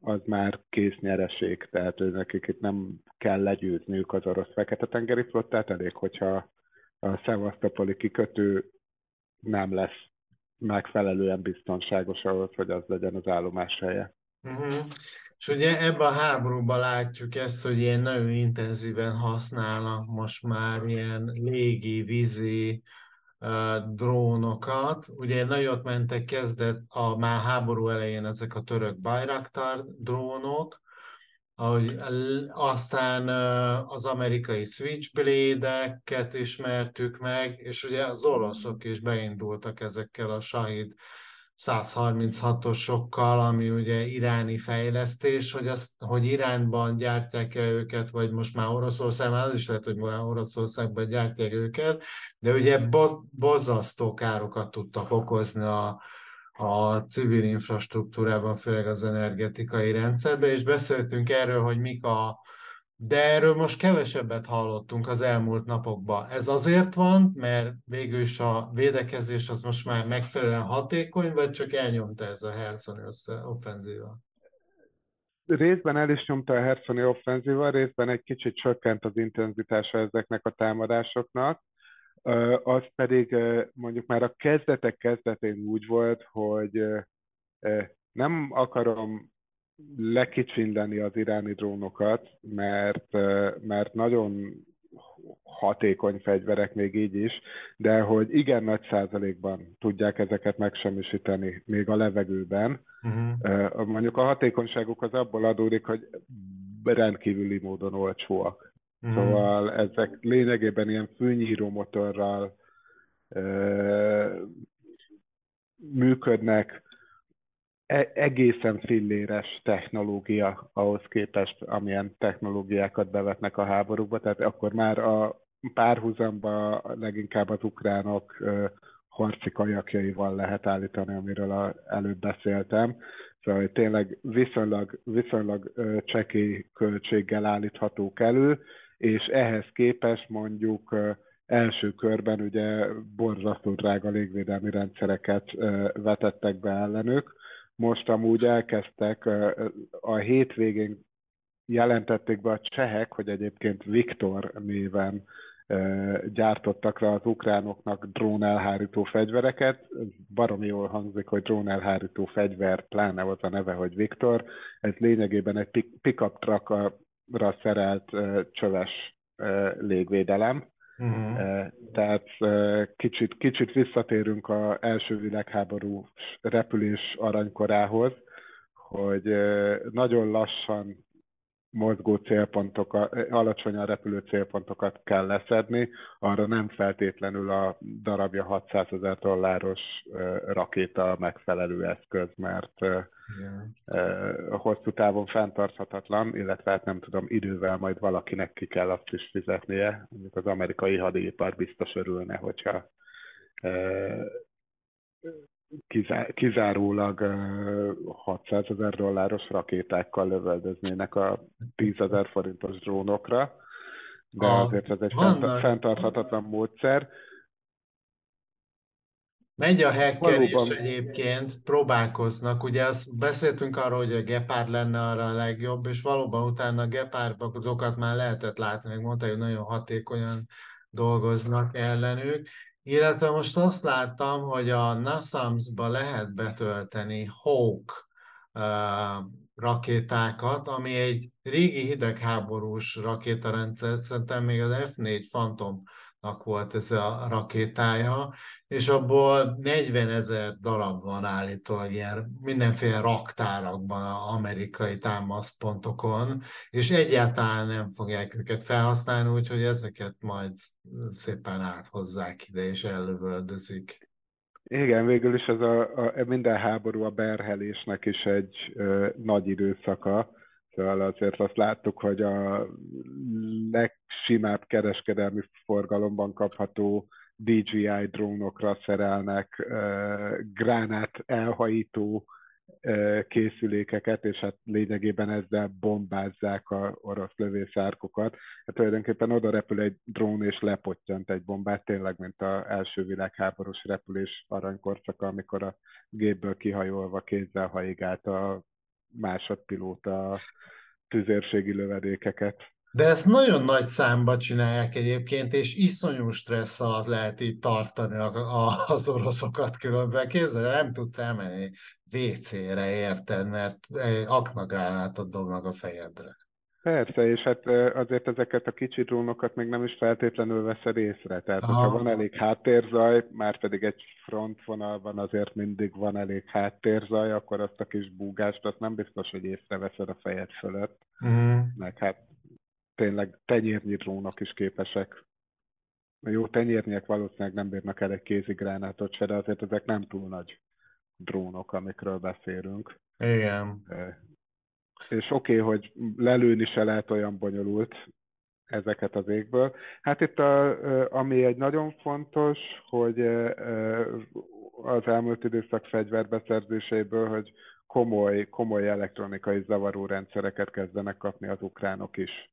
az már kész nyereség, tehát nekik itt nem kell legyőzniük az orosz fekete-tengeri flottát, elég, hogyha a Szevasztopoli kikötő nem lesz megfelelően biztonságos ahhoz, hogy az legyen az állomás helye. Uh-huh. És ugye ebben a háborúban látjuk ezt, hogy ilyen nagyon intenzíven használnak most már ilyen légi, vízi, drónokat. Ugye nagyot mentek kezdett a már háború elején ezek a török Bayraktar drónok, ahogy aztán az amerikai Switchblade-eket ismertük meg, és ugye az oroszok is beindultak ezekkel a Shahid 136-osokkal, ami ugye iráni fejlesztés, hogy, azt, hogy Iránban gyártják -e őket, vagy most már Oroszországban, az is lehet, hogy már Oroszországban gyártják őket, de ugye bo- bozzasztó károkat tudtak okozni a, a civil infrastruktúrában, főleg az energetikai rendszerben, és beszéltünk erről, hogy mik a, de erről most kevesebbet hallottunk az elmúlt napokban. Ez azért van, mert végül is a védekezés az most már megfelelően hatékony, vagy csak elnyomta ez a Herszoni offenzíva? Részben el is nyomta a Herszoni offenzíva, részben egy kicsit csökkent az intenzitása ezeknek a támadásoknak. Az pedig mondjuk már a kezdetek kezdetén úgy volt, hogy nem akarom lekicsinleni az iráni drónokat, mert, mert nagyon hatékony fegyverek még így is, de hogy igen nagy százalékban tudják ezeket megsemmisíteni még a levegőben. Uh-huh. Mondjuk a hatékonyságuk az abból adódik, hogy rendkívüli módon olcsóak. Uh-huh. Szóval ezek lényegében ilyen fűnyíró motorral működnek, e, egészen filléres technológia ahhoz képest, amilyen technológiákat bevetnek a háborúba, tehát akkor már a párhuzamba leginkább az ukránok harci kajakjaival lehet állítani, amiről a, előbb beszéltem. Szóval hogy tényleg viszonylag, viszonylag csekély költséggel állíthatók elő, és ehhez képest mondjuk első körben ugye borzasztó drága légvédelmi rendszereket vetettek be ellenük. Most amúgy elkezdtek, a hétvégén jelentették be a csehek, hogy egyébként Viktor néven gyártottak rá az ukránoknak drón elhárító fegyvereket. Baromi jól hangzik, hogy drón elhárító fegyver, pláne az a neve, hogy Viktor. Ez lényegében egy pickup truckra szerelt csöves légvédelem. Uh-huh. Tehát kicsit, kicsit visszatérünk az első világháború repülés aranykorához, hogy nagyon lassan mozgó célpontokat, alacsonyan repülő célpontokat kell leszedni, arra nem feltétlenül a darabja 600 ezer dolláros rakéta megfelelő eszköz, mert Igen. hosszú távon fenntarthatatlan, illetve hát nem tudom, idővel majd valakinek ki kell azt is fizetnie, mondjuk az amerikai hadipar biztos örülne, hogyha kizárólag 600 ezer dolláros rakétákkal lövöldöznének a 10 ezer forintos drónokra, de a, azért ez egy vannak, fenntarthatatlan módszer. Megy a hackerés Valóban. egyébként, próbálkoznak. Ugye azt beszéltünk arról, hogy a Gepard lenne arra a legjobb, és valóban utána a Gepárdokat már lehetett látni, meg mondta, hogy nagyon hatékonyan dolgoznak ellenük. Illetve most azt láttam, hogy a NASAMS-ba lehet betölteni Hawk uh, rakétákat, ami egy régi hidegháborús rakétarendszer, szerintem még az F4 Phantom volt ez a rakétája, és abból 40 ezer darab van állítólag ilyen mindenféle raktárakban az amerikai támaszpontokon, és egyáltalán nem fogják őket felhasználni, úgyhogy ezeket majd szépen áthozzák ide, és ellövöldözik. Igen, végül is ez a, a, minden háború a berhelésnek is egy ö, nagy időszaka, Szóval azért azt láttuk, hogy a legsimább kereskedelmi forgalomban kapható DJI drónokra szerelnek gránát elhajító készülékeket, és hát lényegében ezzel bombázzák a orosz lövészárkokat. Hát tulajdonképpen oda repül egy drón, és lepottyant egy bombát, tényleg, mint az első világháborús repülés aranykorszaka, amikor a gépből kihajolva kézzel haigált a másodpilóta tüzérségi lövedékeket. De ezt nagyon nagy számba csinálják egyébként, és iszonyú stressz alatt lehet így tartani a, a, az oroszokat különben. Képzelj, nem tudsz elmenni WC-re, érted, mert aknagránátot dobnak a fejedre. Persze, és hát azért ezeket a kicsi drónokat még nem is feltétlenül veszed észre. Tehát, Aha. hogyha van elég háttérzaj, már pedig egy frontvonalban azért mindig van elég háttérzaj, akkor azt a kis búgást, azt nem biztos, hogy észreveszed a fejed fölött. Mm. Meg hát tényleg tenyérnyi drónok is képesek. Jó, tenyérnyiek valószínűleg nem bírnak el egy kézigránátot se, de azért ezek nem túl nagy drónok, amikről beszélünk. Igen. És oké, okay, hogy lelőni se lehet olyan bonyolult ezeket az égből. Hát itt, a, ami egy nagyon fontos, hogy az elmúlt időszak fegyverbeszerzéséből, hogy komoly, komoly elektronikai zavaró rendszereket kezdenek kapni az ukránok is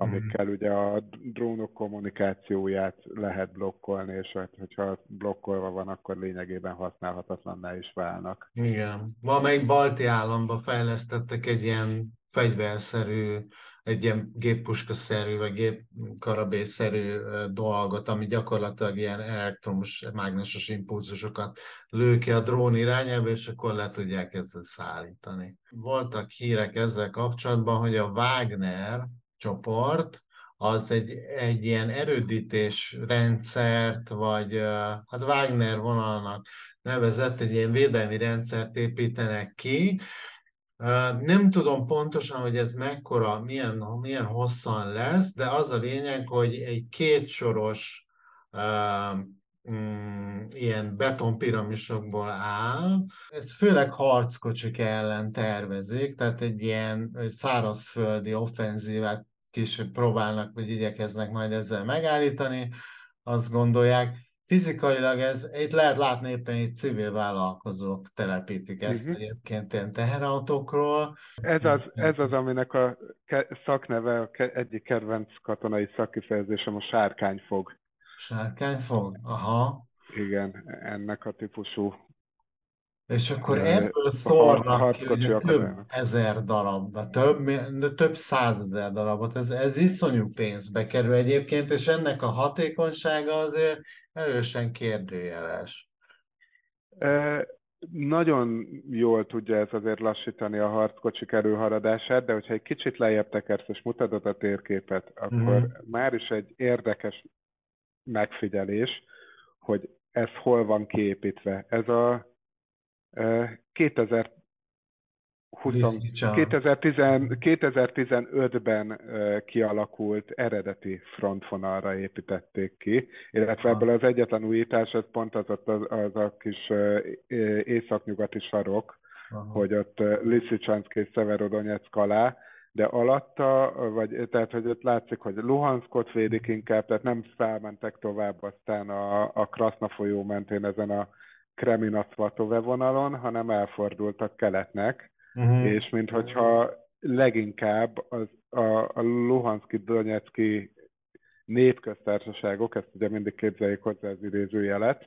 amikkel mm. ugye a drónok kommunikációját lehet blokkolni, és hát, hogyha blokkolva van, akkor lényegében használhatatlanná is válnak. Igen. Valamelyik balti államban fejlesztettek egy ilyen fegyverszerű, egy ilyen géppuskaszerű, vagy gépkarabészerű dolgot, ami gyakorlatilag ilyen elektromos, mágneses impulzusokat lő ki a drón irányába, és akkor le tudják ezzel szállítani. Voltak hírek ezzel kapcsolatban, hogy a Wagner, csoport, az egy, egy ilyen erődítés rendszert, vagy hát Wagner vonalnak nevezett egy ilyen védelmi rendszert építenek ki. Nem tudom pontosan, hogy ez mekkora, milyen, milyen hosszan lesz, de az a lényeg, hogy egy kétsoros mm, ilyen betonpiramisokból áll. Ez főleg harckocsik ellen tervezik, tehát egy ilyen szárazföldi offenzívát kis próbálnak, vagy igyekeznek majd ezzel megállítani, azt gondolják. Fizikailag ez, itt lehet látni éppen itt civil vállalkozók telepítik ezt uh-huh. egyébként ilyen teherautókról. Ez az, ez az, aminek a szakneve, a egyik kedvenc katonai szakkifejezésem a sárkányfog. Sárkányfog? Aha. Igen, ennek a típusú és akkor ebből szórnak ki ugye, több ezer darabba, több, több százezer darabot, ez, ez iszonyú pénzbe kerül egyébként, és ennek a hatékonysága azért erősen kérdőjeles. E, nagyon jól tudja ez azért lassítani a harckocsik előharadását, de hogyha egy kicsit lejjebb tekersz és mutatod a térképet, akkor mm. már is egy érdekes megfigyelés, hogy ez hol van kiépítve. Ez a 2000 2015-ben kialakult eredeti frontvonalra építették ki, illetve ebből az egyetlen újítás, ez pont az, az, az a kis északnyugati sarok, Aha. hogy ott Lysychansk és Severodonetsk alá, de alatta, vagy, tehát hogy ott látszik, hogy Luhanskot védik inkább, tehát nem felmentek tovább aztán a, a Kraszna folyó mentén ezen a Kremina Svatove vonalon, hanem elfordultak keletnek, uh-huh. és minthogyha leginkább az, a, a Luhanszki, Donetszki népköztársaságok, ezt ugye mindig képzeljék hozzá az idézőjelet,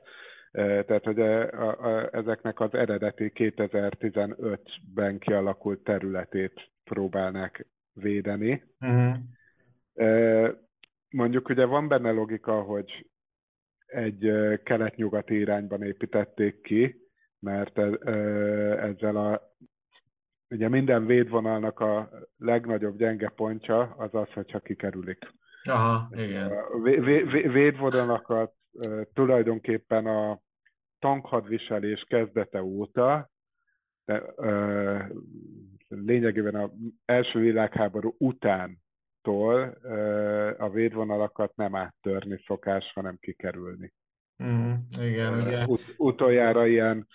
e, tehát hogy a, a, a, ezeknek az eredeti 2015-ben kialakult területét próbálnák védeni. Uh-huh. Mondjuk ugye van benne logika, hogy egy kelet-nyugati irányban építették ki, mert ezzel a ugye minden védvonalnak a legnagyobb gyenge pontja az az, hogyha kikerülik. Aha, igen. A védvonalakat tulajdonképpen a tankhadviselés kezdete óta, de, lényegében az első világháború után tól a védvonalakat nem áttörni szokás, hanem kikerülni. Mm, igen, ugye. Ut- utoljára ilyen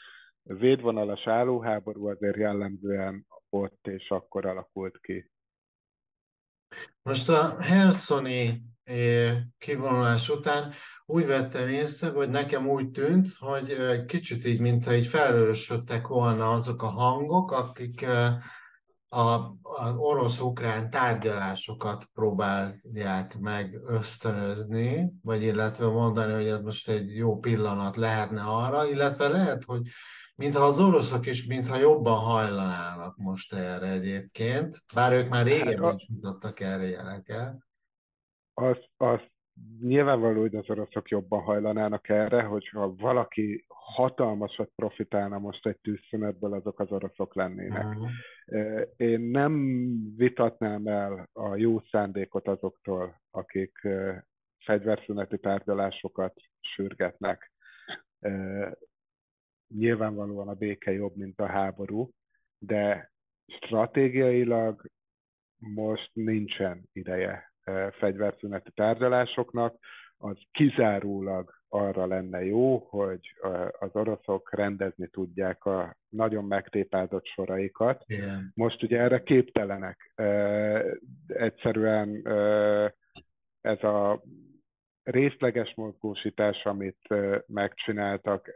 védvonalas állóháború azért jellemzően ott és akkor alakult ki. Most a Helszoni kivonulás után úgy vettem észre, hogy nekem úgy tűnt, hogy kicsit így, mintha így felerősödtek volna azok a hangok, akik a, az orosz-ukrán tárgyalásokat próbálják meg ösztönözni, vagy illetve mondani, hogy ez most egy jó pillanat lehetne arra, illetve lehet, hogy mintha az oroszok is, mintha jobban hajlanának most erre egyébként, bár ők már régebben hát, is mutattak erre jeleket. Azt, azt nyilvánvaló, hogy az oroszok jobban hajlanának erre, hogyha valaki hatalmasat profitálna most egy tűzszünetből, azok az oroszok lennének. Uh-huh. Én nem vitatnám el a jó szándékot azoktól, akik fegyverszüneti tárgyalásokat sürgetnek. Nyilvánvalóan a béke jobb, mint a háború, de stratégiailag most nincsen ideje fegyverszüneti tárgyalásoknak, az kizárólag arra lenne jó, hogy az oroszok rendezni tudják a nagyon megtépázott soraikat. Igen. Most ugye erre képtelenek. Egyszerűen ez a részleges mozgósítás, amit megcsináltak,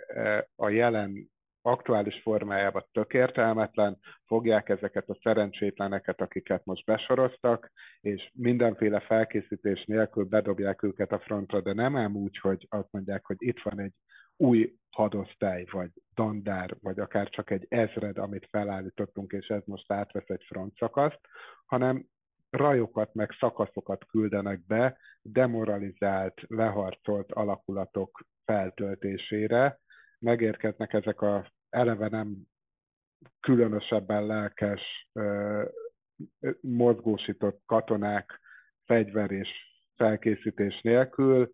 a jelen aktuális formájában tök értelmetlen, fogják ezeket a szerencsétleneket, akiket most besoroztak, és mindenféle felkészítés nélkül bedobják őket a frontra, de nem ám úgy, hogy azt mondják, hogy itt van egy új hadosztály, vagy dandár, vagy akár csak egy ezred, amit felállítottunk, és ez most átvesz egy frontszakaszt, hanem rajokat, meg szakaszokat küldenek be demoralizált, leharcolt alakulatok feltöltésére, megérkeznek ezek a eleve nem különösebben lelkes, mozgósított katonák fegyver és felkészítés nélkül,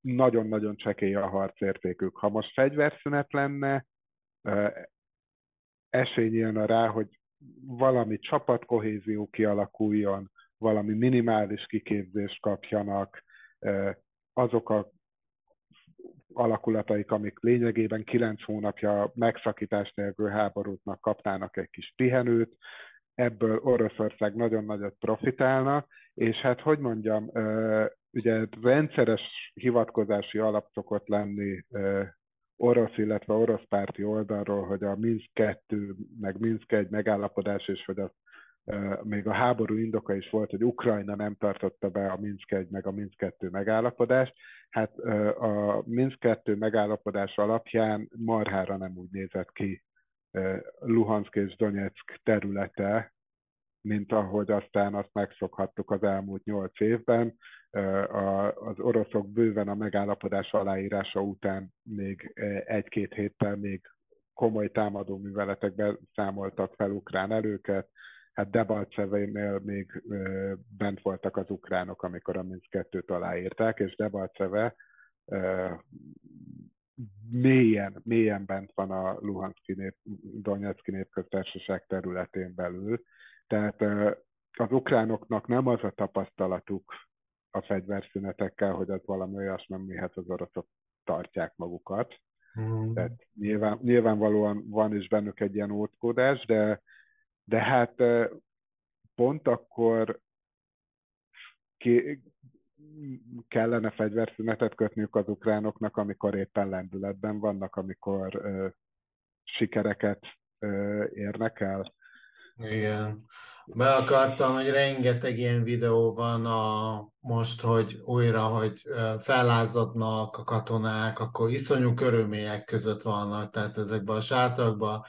nagyon-nagyon csekély a harcértékük. Ha most fegyverszünet lenne, esély nyílna rá, hogy valami csapatkohézió kialakuljon, valami minimális kiképzést kapjanak, azok a alakulataik, amik lényegében kilenc hónapja megszakítás nélkül háborútnak kapnának egy kis pihenőt, ebből Oroszország nagyon nagyot profitálna, és hát hogy mondjam, ugye rendszeres hivatkozási alap szokott lenni orosz, illetve orosz párti oldalról, hogy a Minsk 2, meg Minsk 1 megállapodás, és hogy az még a háború indoka is volt, hogy Ukrajna nem tartotta be a Minsk 1 meg a Minsk 2 megállapodást. Hát a Minsk 2 megállapodás alapján marhára nem úgy nézett ki Luhansk és Donetsk területe, mint ahogy aztán azt megszokhattuk az elmúlt nyolc évben. Az oroszok bőven a megállapodás aláírása után még egy-két héttel még komoly támadó műveletekben számoltak fel ukrán erőket, hát Debalcevénél még bent voltak az ukránok, amikor a Minsk 2-t aláírták, és Debalceve mélyen, mélyen bent van a Luhanszki nép, Donetszki népköztársaság területén belül. Tehát az ukránoknak nem az a tapasztalatuk a fegyverszünetekkel, hogy az valami olyasmi, mihez az oroszok tartják magukat. Mm. Tehát nyilván, nyilvánvalóan van is bennük egy ilyen ótkódás, de de hát pont akkor ki, kellene fegyverszünetet kötniük az ukránoknak, amikor éppen lendületben vannak, amikor ö, sikereket ö, érnek el. Igen. Be akartam, hogy rengeteg ilyen videó van a, most, hogy újra, hogy fellázadnak a katonák, akkor iszonyú körülmények között vannak, tehát ezekben a sátrakban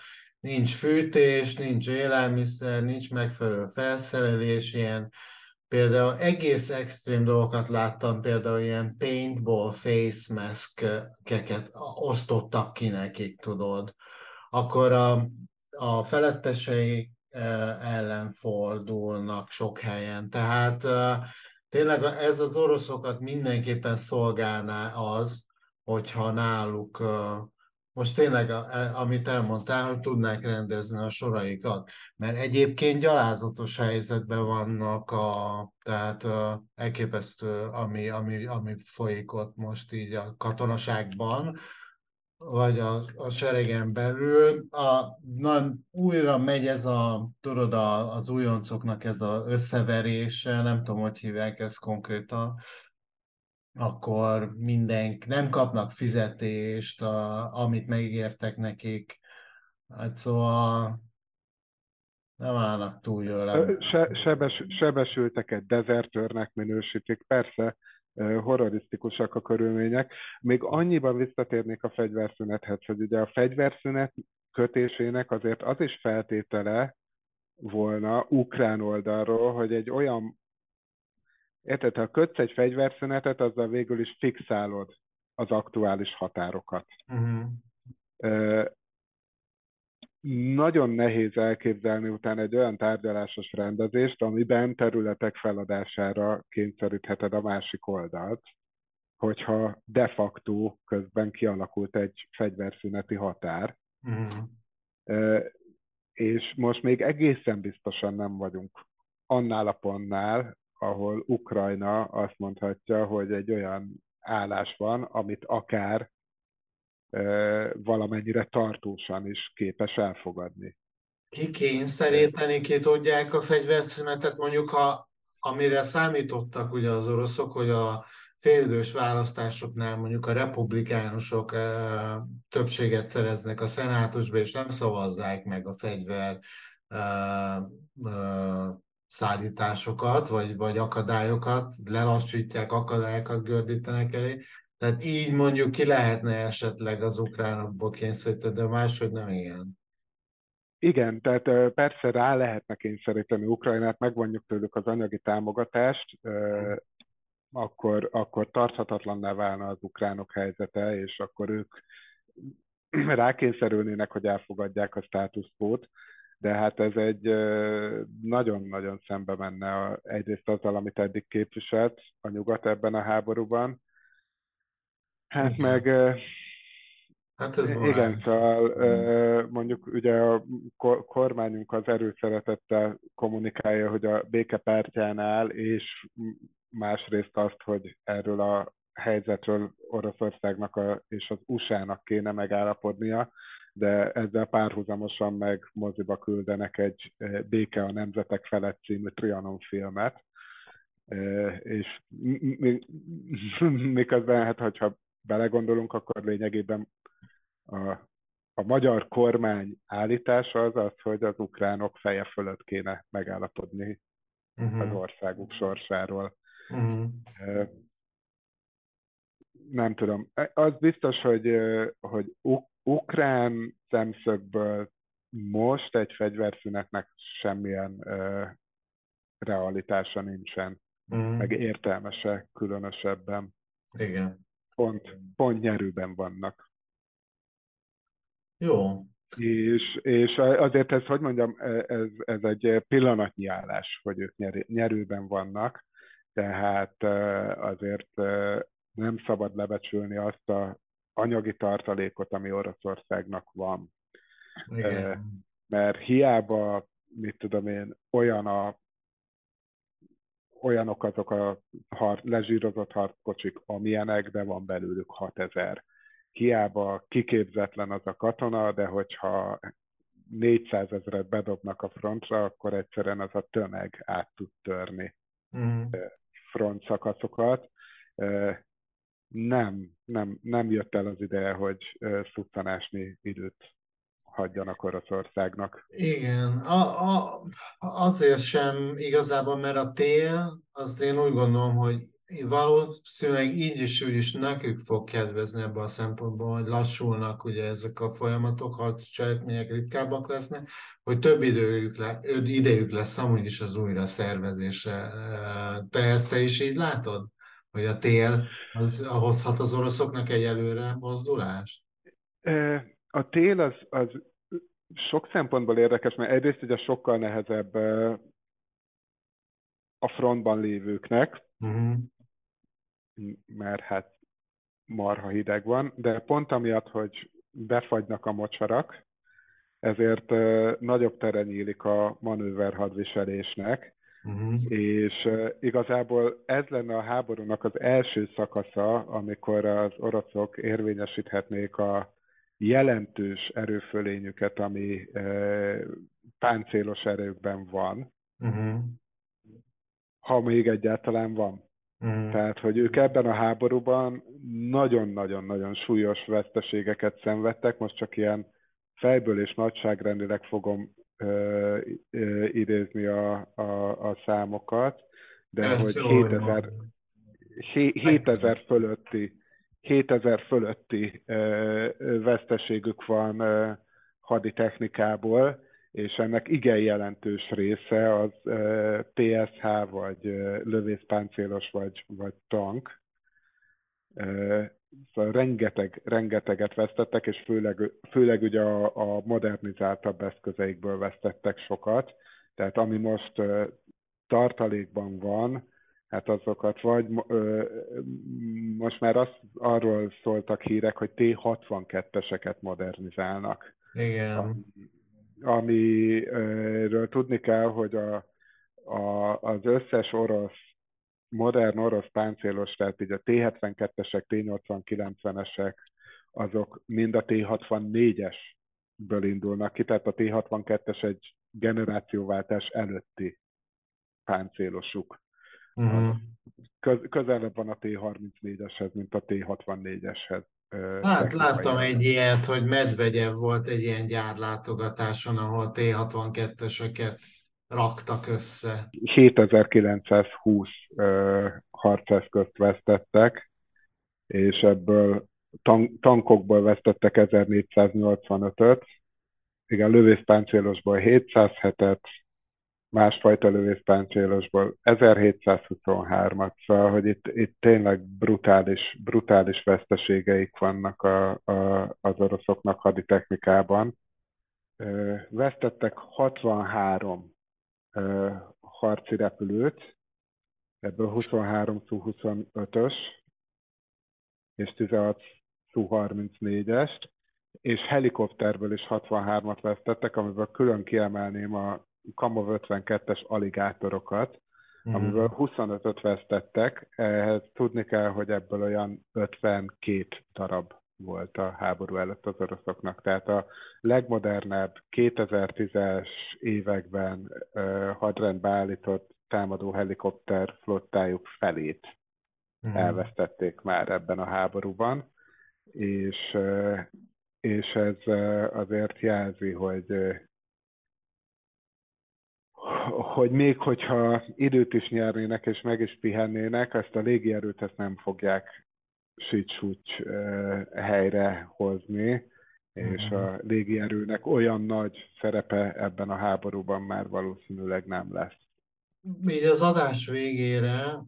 nincs fűtés, nincs élelmiszer, nincs megfelelő felszerelés, ilyen például egész extrém dolgokat láttam, például ilyen paintball face mask-keket osztottak ki nekik, tudod. Akkor a, a felettesei e, ellen fordulnak sok helyen. Tehát e, tényleg ez az oroszokat mindenképpen szolgálná az, hogyha náluk e, most tényleg, amit elmondtál, hogy tudnák rendezni a soraikat, mert egyébként gyalázatos helyzetben vannak, a, tehát elképesztő, ami, ami, ami folyik ott most így a katonaságban, vagy a, a seregen belül. A, na, újra megy ez a, tudod, a, az újoncoknak ez az összeverése, nem tudom, hogy hívják ezt konkrétan, akkor mindenk nem kapnak fizetést, a, amit megígértek nekik. Hát szóval nem állnak túl jól. Se, sebes, sebesülteket dezertőrnek minősítik, persze, horrorisztikusak a körülmények. Még annyiban visszatérnék a fegyverszünethez, hogy ugye a fegyverszünet kötésének azért az is feltétele volna ukrán oldalról, hogy egy olyan Érted, ha kötsz egy fegyverszünetet, azzal végül is fixálod az aktuális határokat. Uh-huh. nagyon nehéz elképzelni utána egy olyan tárgyalásos rendezést, amiben területek feladására kényszerítheted a másik oldalt, hogyha de facto közben kialakult egy fegyverszüneti határ. Uh-huh. És most még egészen biztosan nem vagyunk annál a pontnál, ahol Ukrajna azt mondhatja, hogy egy olyan állás van, amit akár valamennyire tartósan is képes elfogadni. Ki kényszeríteni, ki tudják a fegyverszünetet, mondjuk ha amire számítottak ugye az oroszok, hogy a félidős választásoknál mondjuk a republikánusok e, többséget szereznek a szenátusba, és nem szavazzák meg a fegyver e, e, szállításokat, vagy, vagy akadályokat, lelassítják, akadályokat gördítenek elé. Tehát így mondjuk ki lehetne esetleg az ukránokból kényszeríteni, de máshogy nem igen. Igen, tehát persze rá lehetne kényszeríteni Ukrajnát, megvonjuk tőlük az anyagi támogatást, akkor, akkor tarthatatlanná válna az ukránok helyzete, és akkor ők <clears throat> rákényszerülnének, hogy elfogadják a státuszkót de hát ez egy nagyon-nagyon szembe menne a, egyrészt azzal, amit eddig képviselt a nyugat ebben a háborúban. Hát igen. meg Hát ez igen, szóval mondjuk ugye a kormányunk az erőszeretettel kommunikálja, hogy a békepártyán áll, és másrészt azt, hogy erről a helyzetről Oroszországnak a, és az USA-nak kéne megállapodnia, de ezzel párhuzamosan meg moziba küldenek egy Béke a Nemzetek felett című Trianon filmet, és miközben, hát, hogyha belegondolunk, akkor lényegében a, a magyar kormány állítása az az, hogy az ukránok feje fölött kéne megállapodni uh-huh. az országuk sorsáról. Uh-huh. Nem tudom. Az biztos, hogy, hogy ukrán szemszögből most egy fegyverszünetnek semmilyen uh, realitása nincsen, uh-huh. meg értelmese különösebben. Igen. Pont, pont nyerőben vannak. Jó. És, és azért ez, hogy mondjam, ez, ez egy pillanatnyi állás, hogy ők nyerőben vannak, tehát azért nem szabad lebecsülni azt a anyagi tartalékot, ami Oroszországnak van. Igen. Mert hiába, mit tudom én, olyan a olyanok azok a har, lezsírozott harckocsik, amilyenek, de van belőlük 6000. Hiába kiképzetlen az a katona, de hogyha 400 ezeret bedobnak a frontra, akkor egyszerűen az a tömeg át tud törni mm. front szakaszokat. Nem, nem, nem jött el az ideje, hogy szuttanásni időt hagyjanak Oroszországnak. Igen, a, a, azért sem igazából, mert a tél, azt én úgy gondolom, hogy valószínűleg így is úgy is nekük fog kedvezni ebben a szempontból, hogy lassulnak ugye ezek a folyamatok, harccselekmények ritkábbak lesznek, hogy több időjük, le, idejük lesz amúgy is az újra szervezésre. Te ezt te is így látod? Hogy a tél az hozhat az oroszoknak egy előre mozdulást? A tél az, az sok szempontból érdekes, mert egyrészt ugye sokkal nehezebb a frontban lévőknek, uh-huh. mert hát marha hideg van, de pont amiatt, hogy befagynak a mocsarak, ezért nagyobb tere nyílik a manőver hadviselésnek, Uh-huh. És uh, igazából ez lenne a háborúnak az első szakasza, amikor az oroszok érvényesíthetnék a jelentős erőfölényüket, ami uh, páncélos erőkben van, uh-huh. ha még egyáltalán van. Uh-huh. Tehát, hogy ők ebben a háborúban nagyon-nagyon-nagyon súlyos veszteségeket szenvedtek, most csak ilyen fejből és nagyságrendileg fogom uh, uh, idézni a, a, a számokat, de Ez hogy 7000, 7000 fölötti 7000 fölötti veszteségük van haditechnikából, és ennek igen jelentős része az PSH, vagy lövészpáncélos, vagy, vagy tank. Szóval rengeteg, rengeteget vesztettek, és főleg, főleg ugye a, a modernizáltabb eszközeikből vesztettek sokat. Tehát ami most tartalékban van, hát azokat vagy ö, most már az, arról szóltak hírek, hogy T-62-eseket modernizálnak. Igen. Amiről tudni kell, hogy a, a, az összes orosz, modern orosz páncélos, tehát így a T-72-esek, T-80-90-esek, azok mind a T-64-esből indulnak ki, tehát a T-62-es egy generációváltás előtti páncélosuk. Uh-huh. Köz, közelebb van a T-34-eshez, mint a T-64-eshez. Hát láttam egy ilyet, hogy Medvegyev volt egy ilyen gyárlátogatáson, ahol T-62-eseket raktak össze. 7920 uh, harceszközt vesztettek, és ebből tank, tankokból vesztettek 1485-öt, igen, lövészpáncélosból 707-et, másfajta lövészpáncélosból 1723-at, szóval, hogy itt, itt tényleg brutális, brutális veszteségeik vannak a, a, az oroszoknak haditechnikában. Vesztettek 63 harci repülőt, ebből 23 Su-25-ös és 16 Su-34-est, és helikopterből is 63-at vesztettek, amiből külön kiemelném a Kamov 52-es aligátorokat, mm. amiből 25-öt vesztettek. Ehhez tudni kell, hogy ebből olyan 52 darab volt a háború előtt az oroszoknak. Tehát a legmodernebb 2010-es években uh, hadrendbe állított támadó helikopter flottájuk felét mm. elvesztették már ebben a háborúban, és, és ez azért jelzi, hogy hogy még hogyha időt is nyernének és meg is pihennének, ezt a légierőt ezt nem fogják süt helyre hozni, és a mhm. légierőnek olyan nagy szerepe ebben a háborúban már valószínűleg nem lesz. Így az adás végére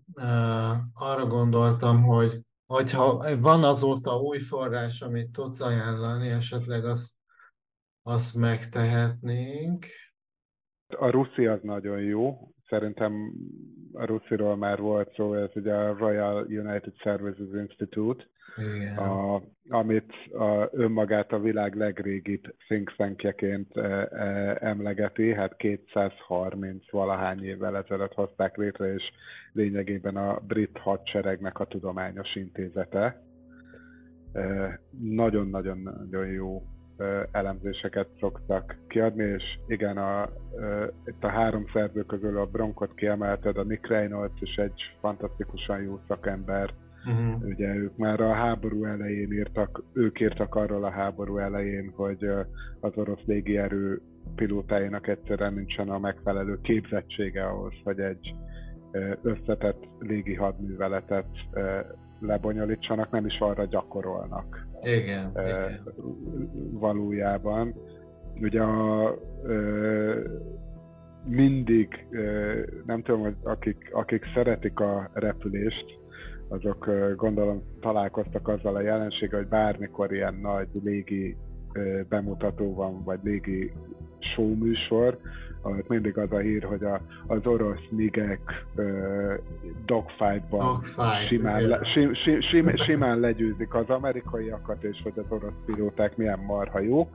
arra gondoltam, hogy hogyha van azóta új forrás, amit tudsz ajánlani, esetleg azt, azt megtehetnénk. A Ruszi az nagyon jó. Szerintem a Russziról már volt szó, ez ugye a Royal United Services Institute, Igen. a, amit a, önmagát a világ legrégibb think tankjeként e, e, emlegeti, hát 230 valahány évvel ezelőtt hozták létre, és lényegében a brit hadseregnek a tudományos intézete. E, nagyon-nagyon-nagyon jó elemzéseket szoktak kiadni, és igen, a, itt a három szerző közül a Bronkot kiemelted, a Nick Reynolds is egy fantasztikusan jó szakember, Uh-huh. Ugye ők már a háború elején írtak, ők írtak arról a háború elején, hogy az orosz légierő pilótáinak egyszerűen nincsen a megfelelő képzettsége ahhoz, hogy egy összetett légi hadműveletet lebonyolítsanak, nem is arra gyakorolnak. Igen, e, igen. Valójában. Ugye a, e, mindig, e, nem tudom, hogy akik, akik szeretik a repülést, azok gondolom találkoztak azzal a jelenséggel, hogy bármikor ilyen nagy légi bemutató van, vagy légi show műsor, ahol mindig az a hír, hogy a, az orosz nigek uh, dogfightban Dogfight, simán, le, sim, sim, sim, simán legyőzik az amerikaiakat, és hogy az orosz pilóták milyen marha jók.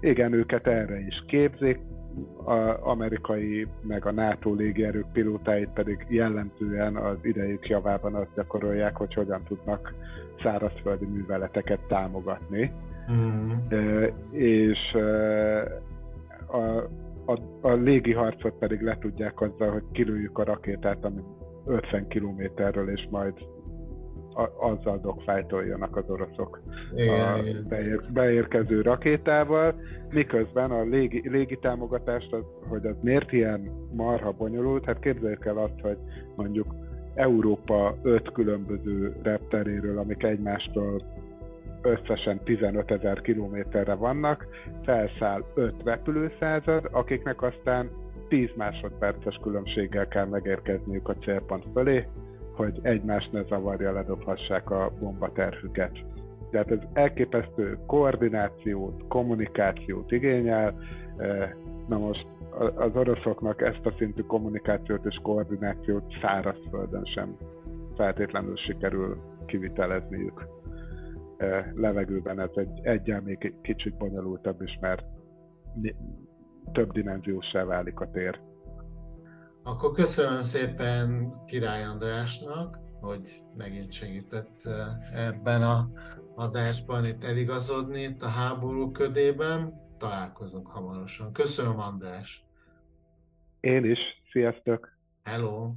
Igen, őket erre is képzik, a amerikai meg a NATO légierők pilótáit pedig jellemzően az idejük javában azt gyakorolják, hogy hogyan tudnak szárazföldi műveleteket támogatni. Mm. E, és a, a, a légi harcot pedig le tudják azzal, hogy kilőjük a rakétát, ami 50 kilométerről, és majd a, azzal dogfájtoljanak az oroszok igen, a igen. Beér, beérkező rakétával, miközben a légi, légi támogatást, az, hogy az miért ilyen marha bonyolult, hát képzeljük el azt, hogy mondjuk Európa öt különböző repteréről, amik egymástól összesen 15 ezer kilométerre vannak, felszáll 5 repülőszázad, akiknek aztán 10 másodperces különbséggel kell megérkezniük a célpont fölé, hogy egymást ne zavarja, ledobhassák a bombaterhüket. Tehát ez elképesztő koordinációt, kommunikációt igényel. Na most az oroszoknak ezt a szintű kommunikációt és koordinációt szárazföldön sem feltétlenül sikerül kivitelezniük levegőben ez egy egyen még kicsit bonyolultabb is, mert több dimenziósá válik a tér. Akkor köszönöm szépen Király Andrásnak, hogy megint segített ebben a adásban itt eligazodni, itt a háború ködében. Találkozunk hamarosan. Köszönöm, András! Én is. Sziasztok! Hello!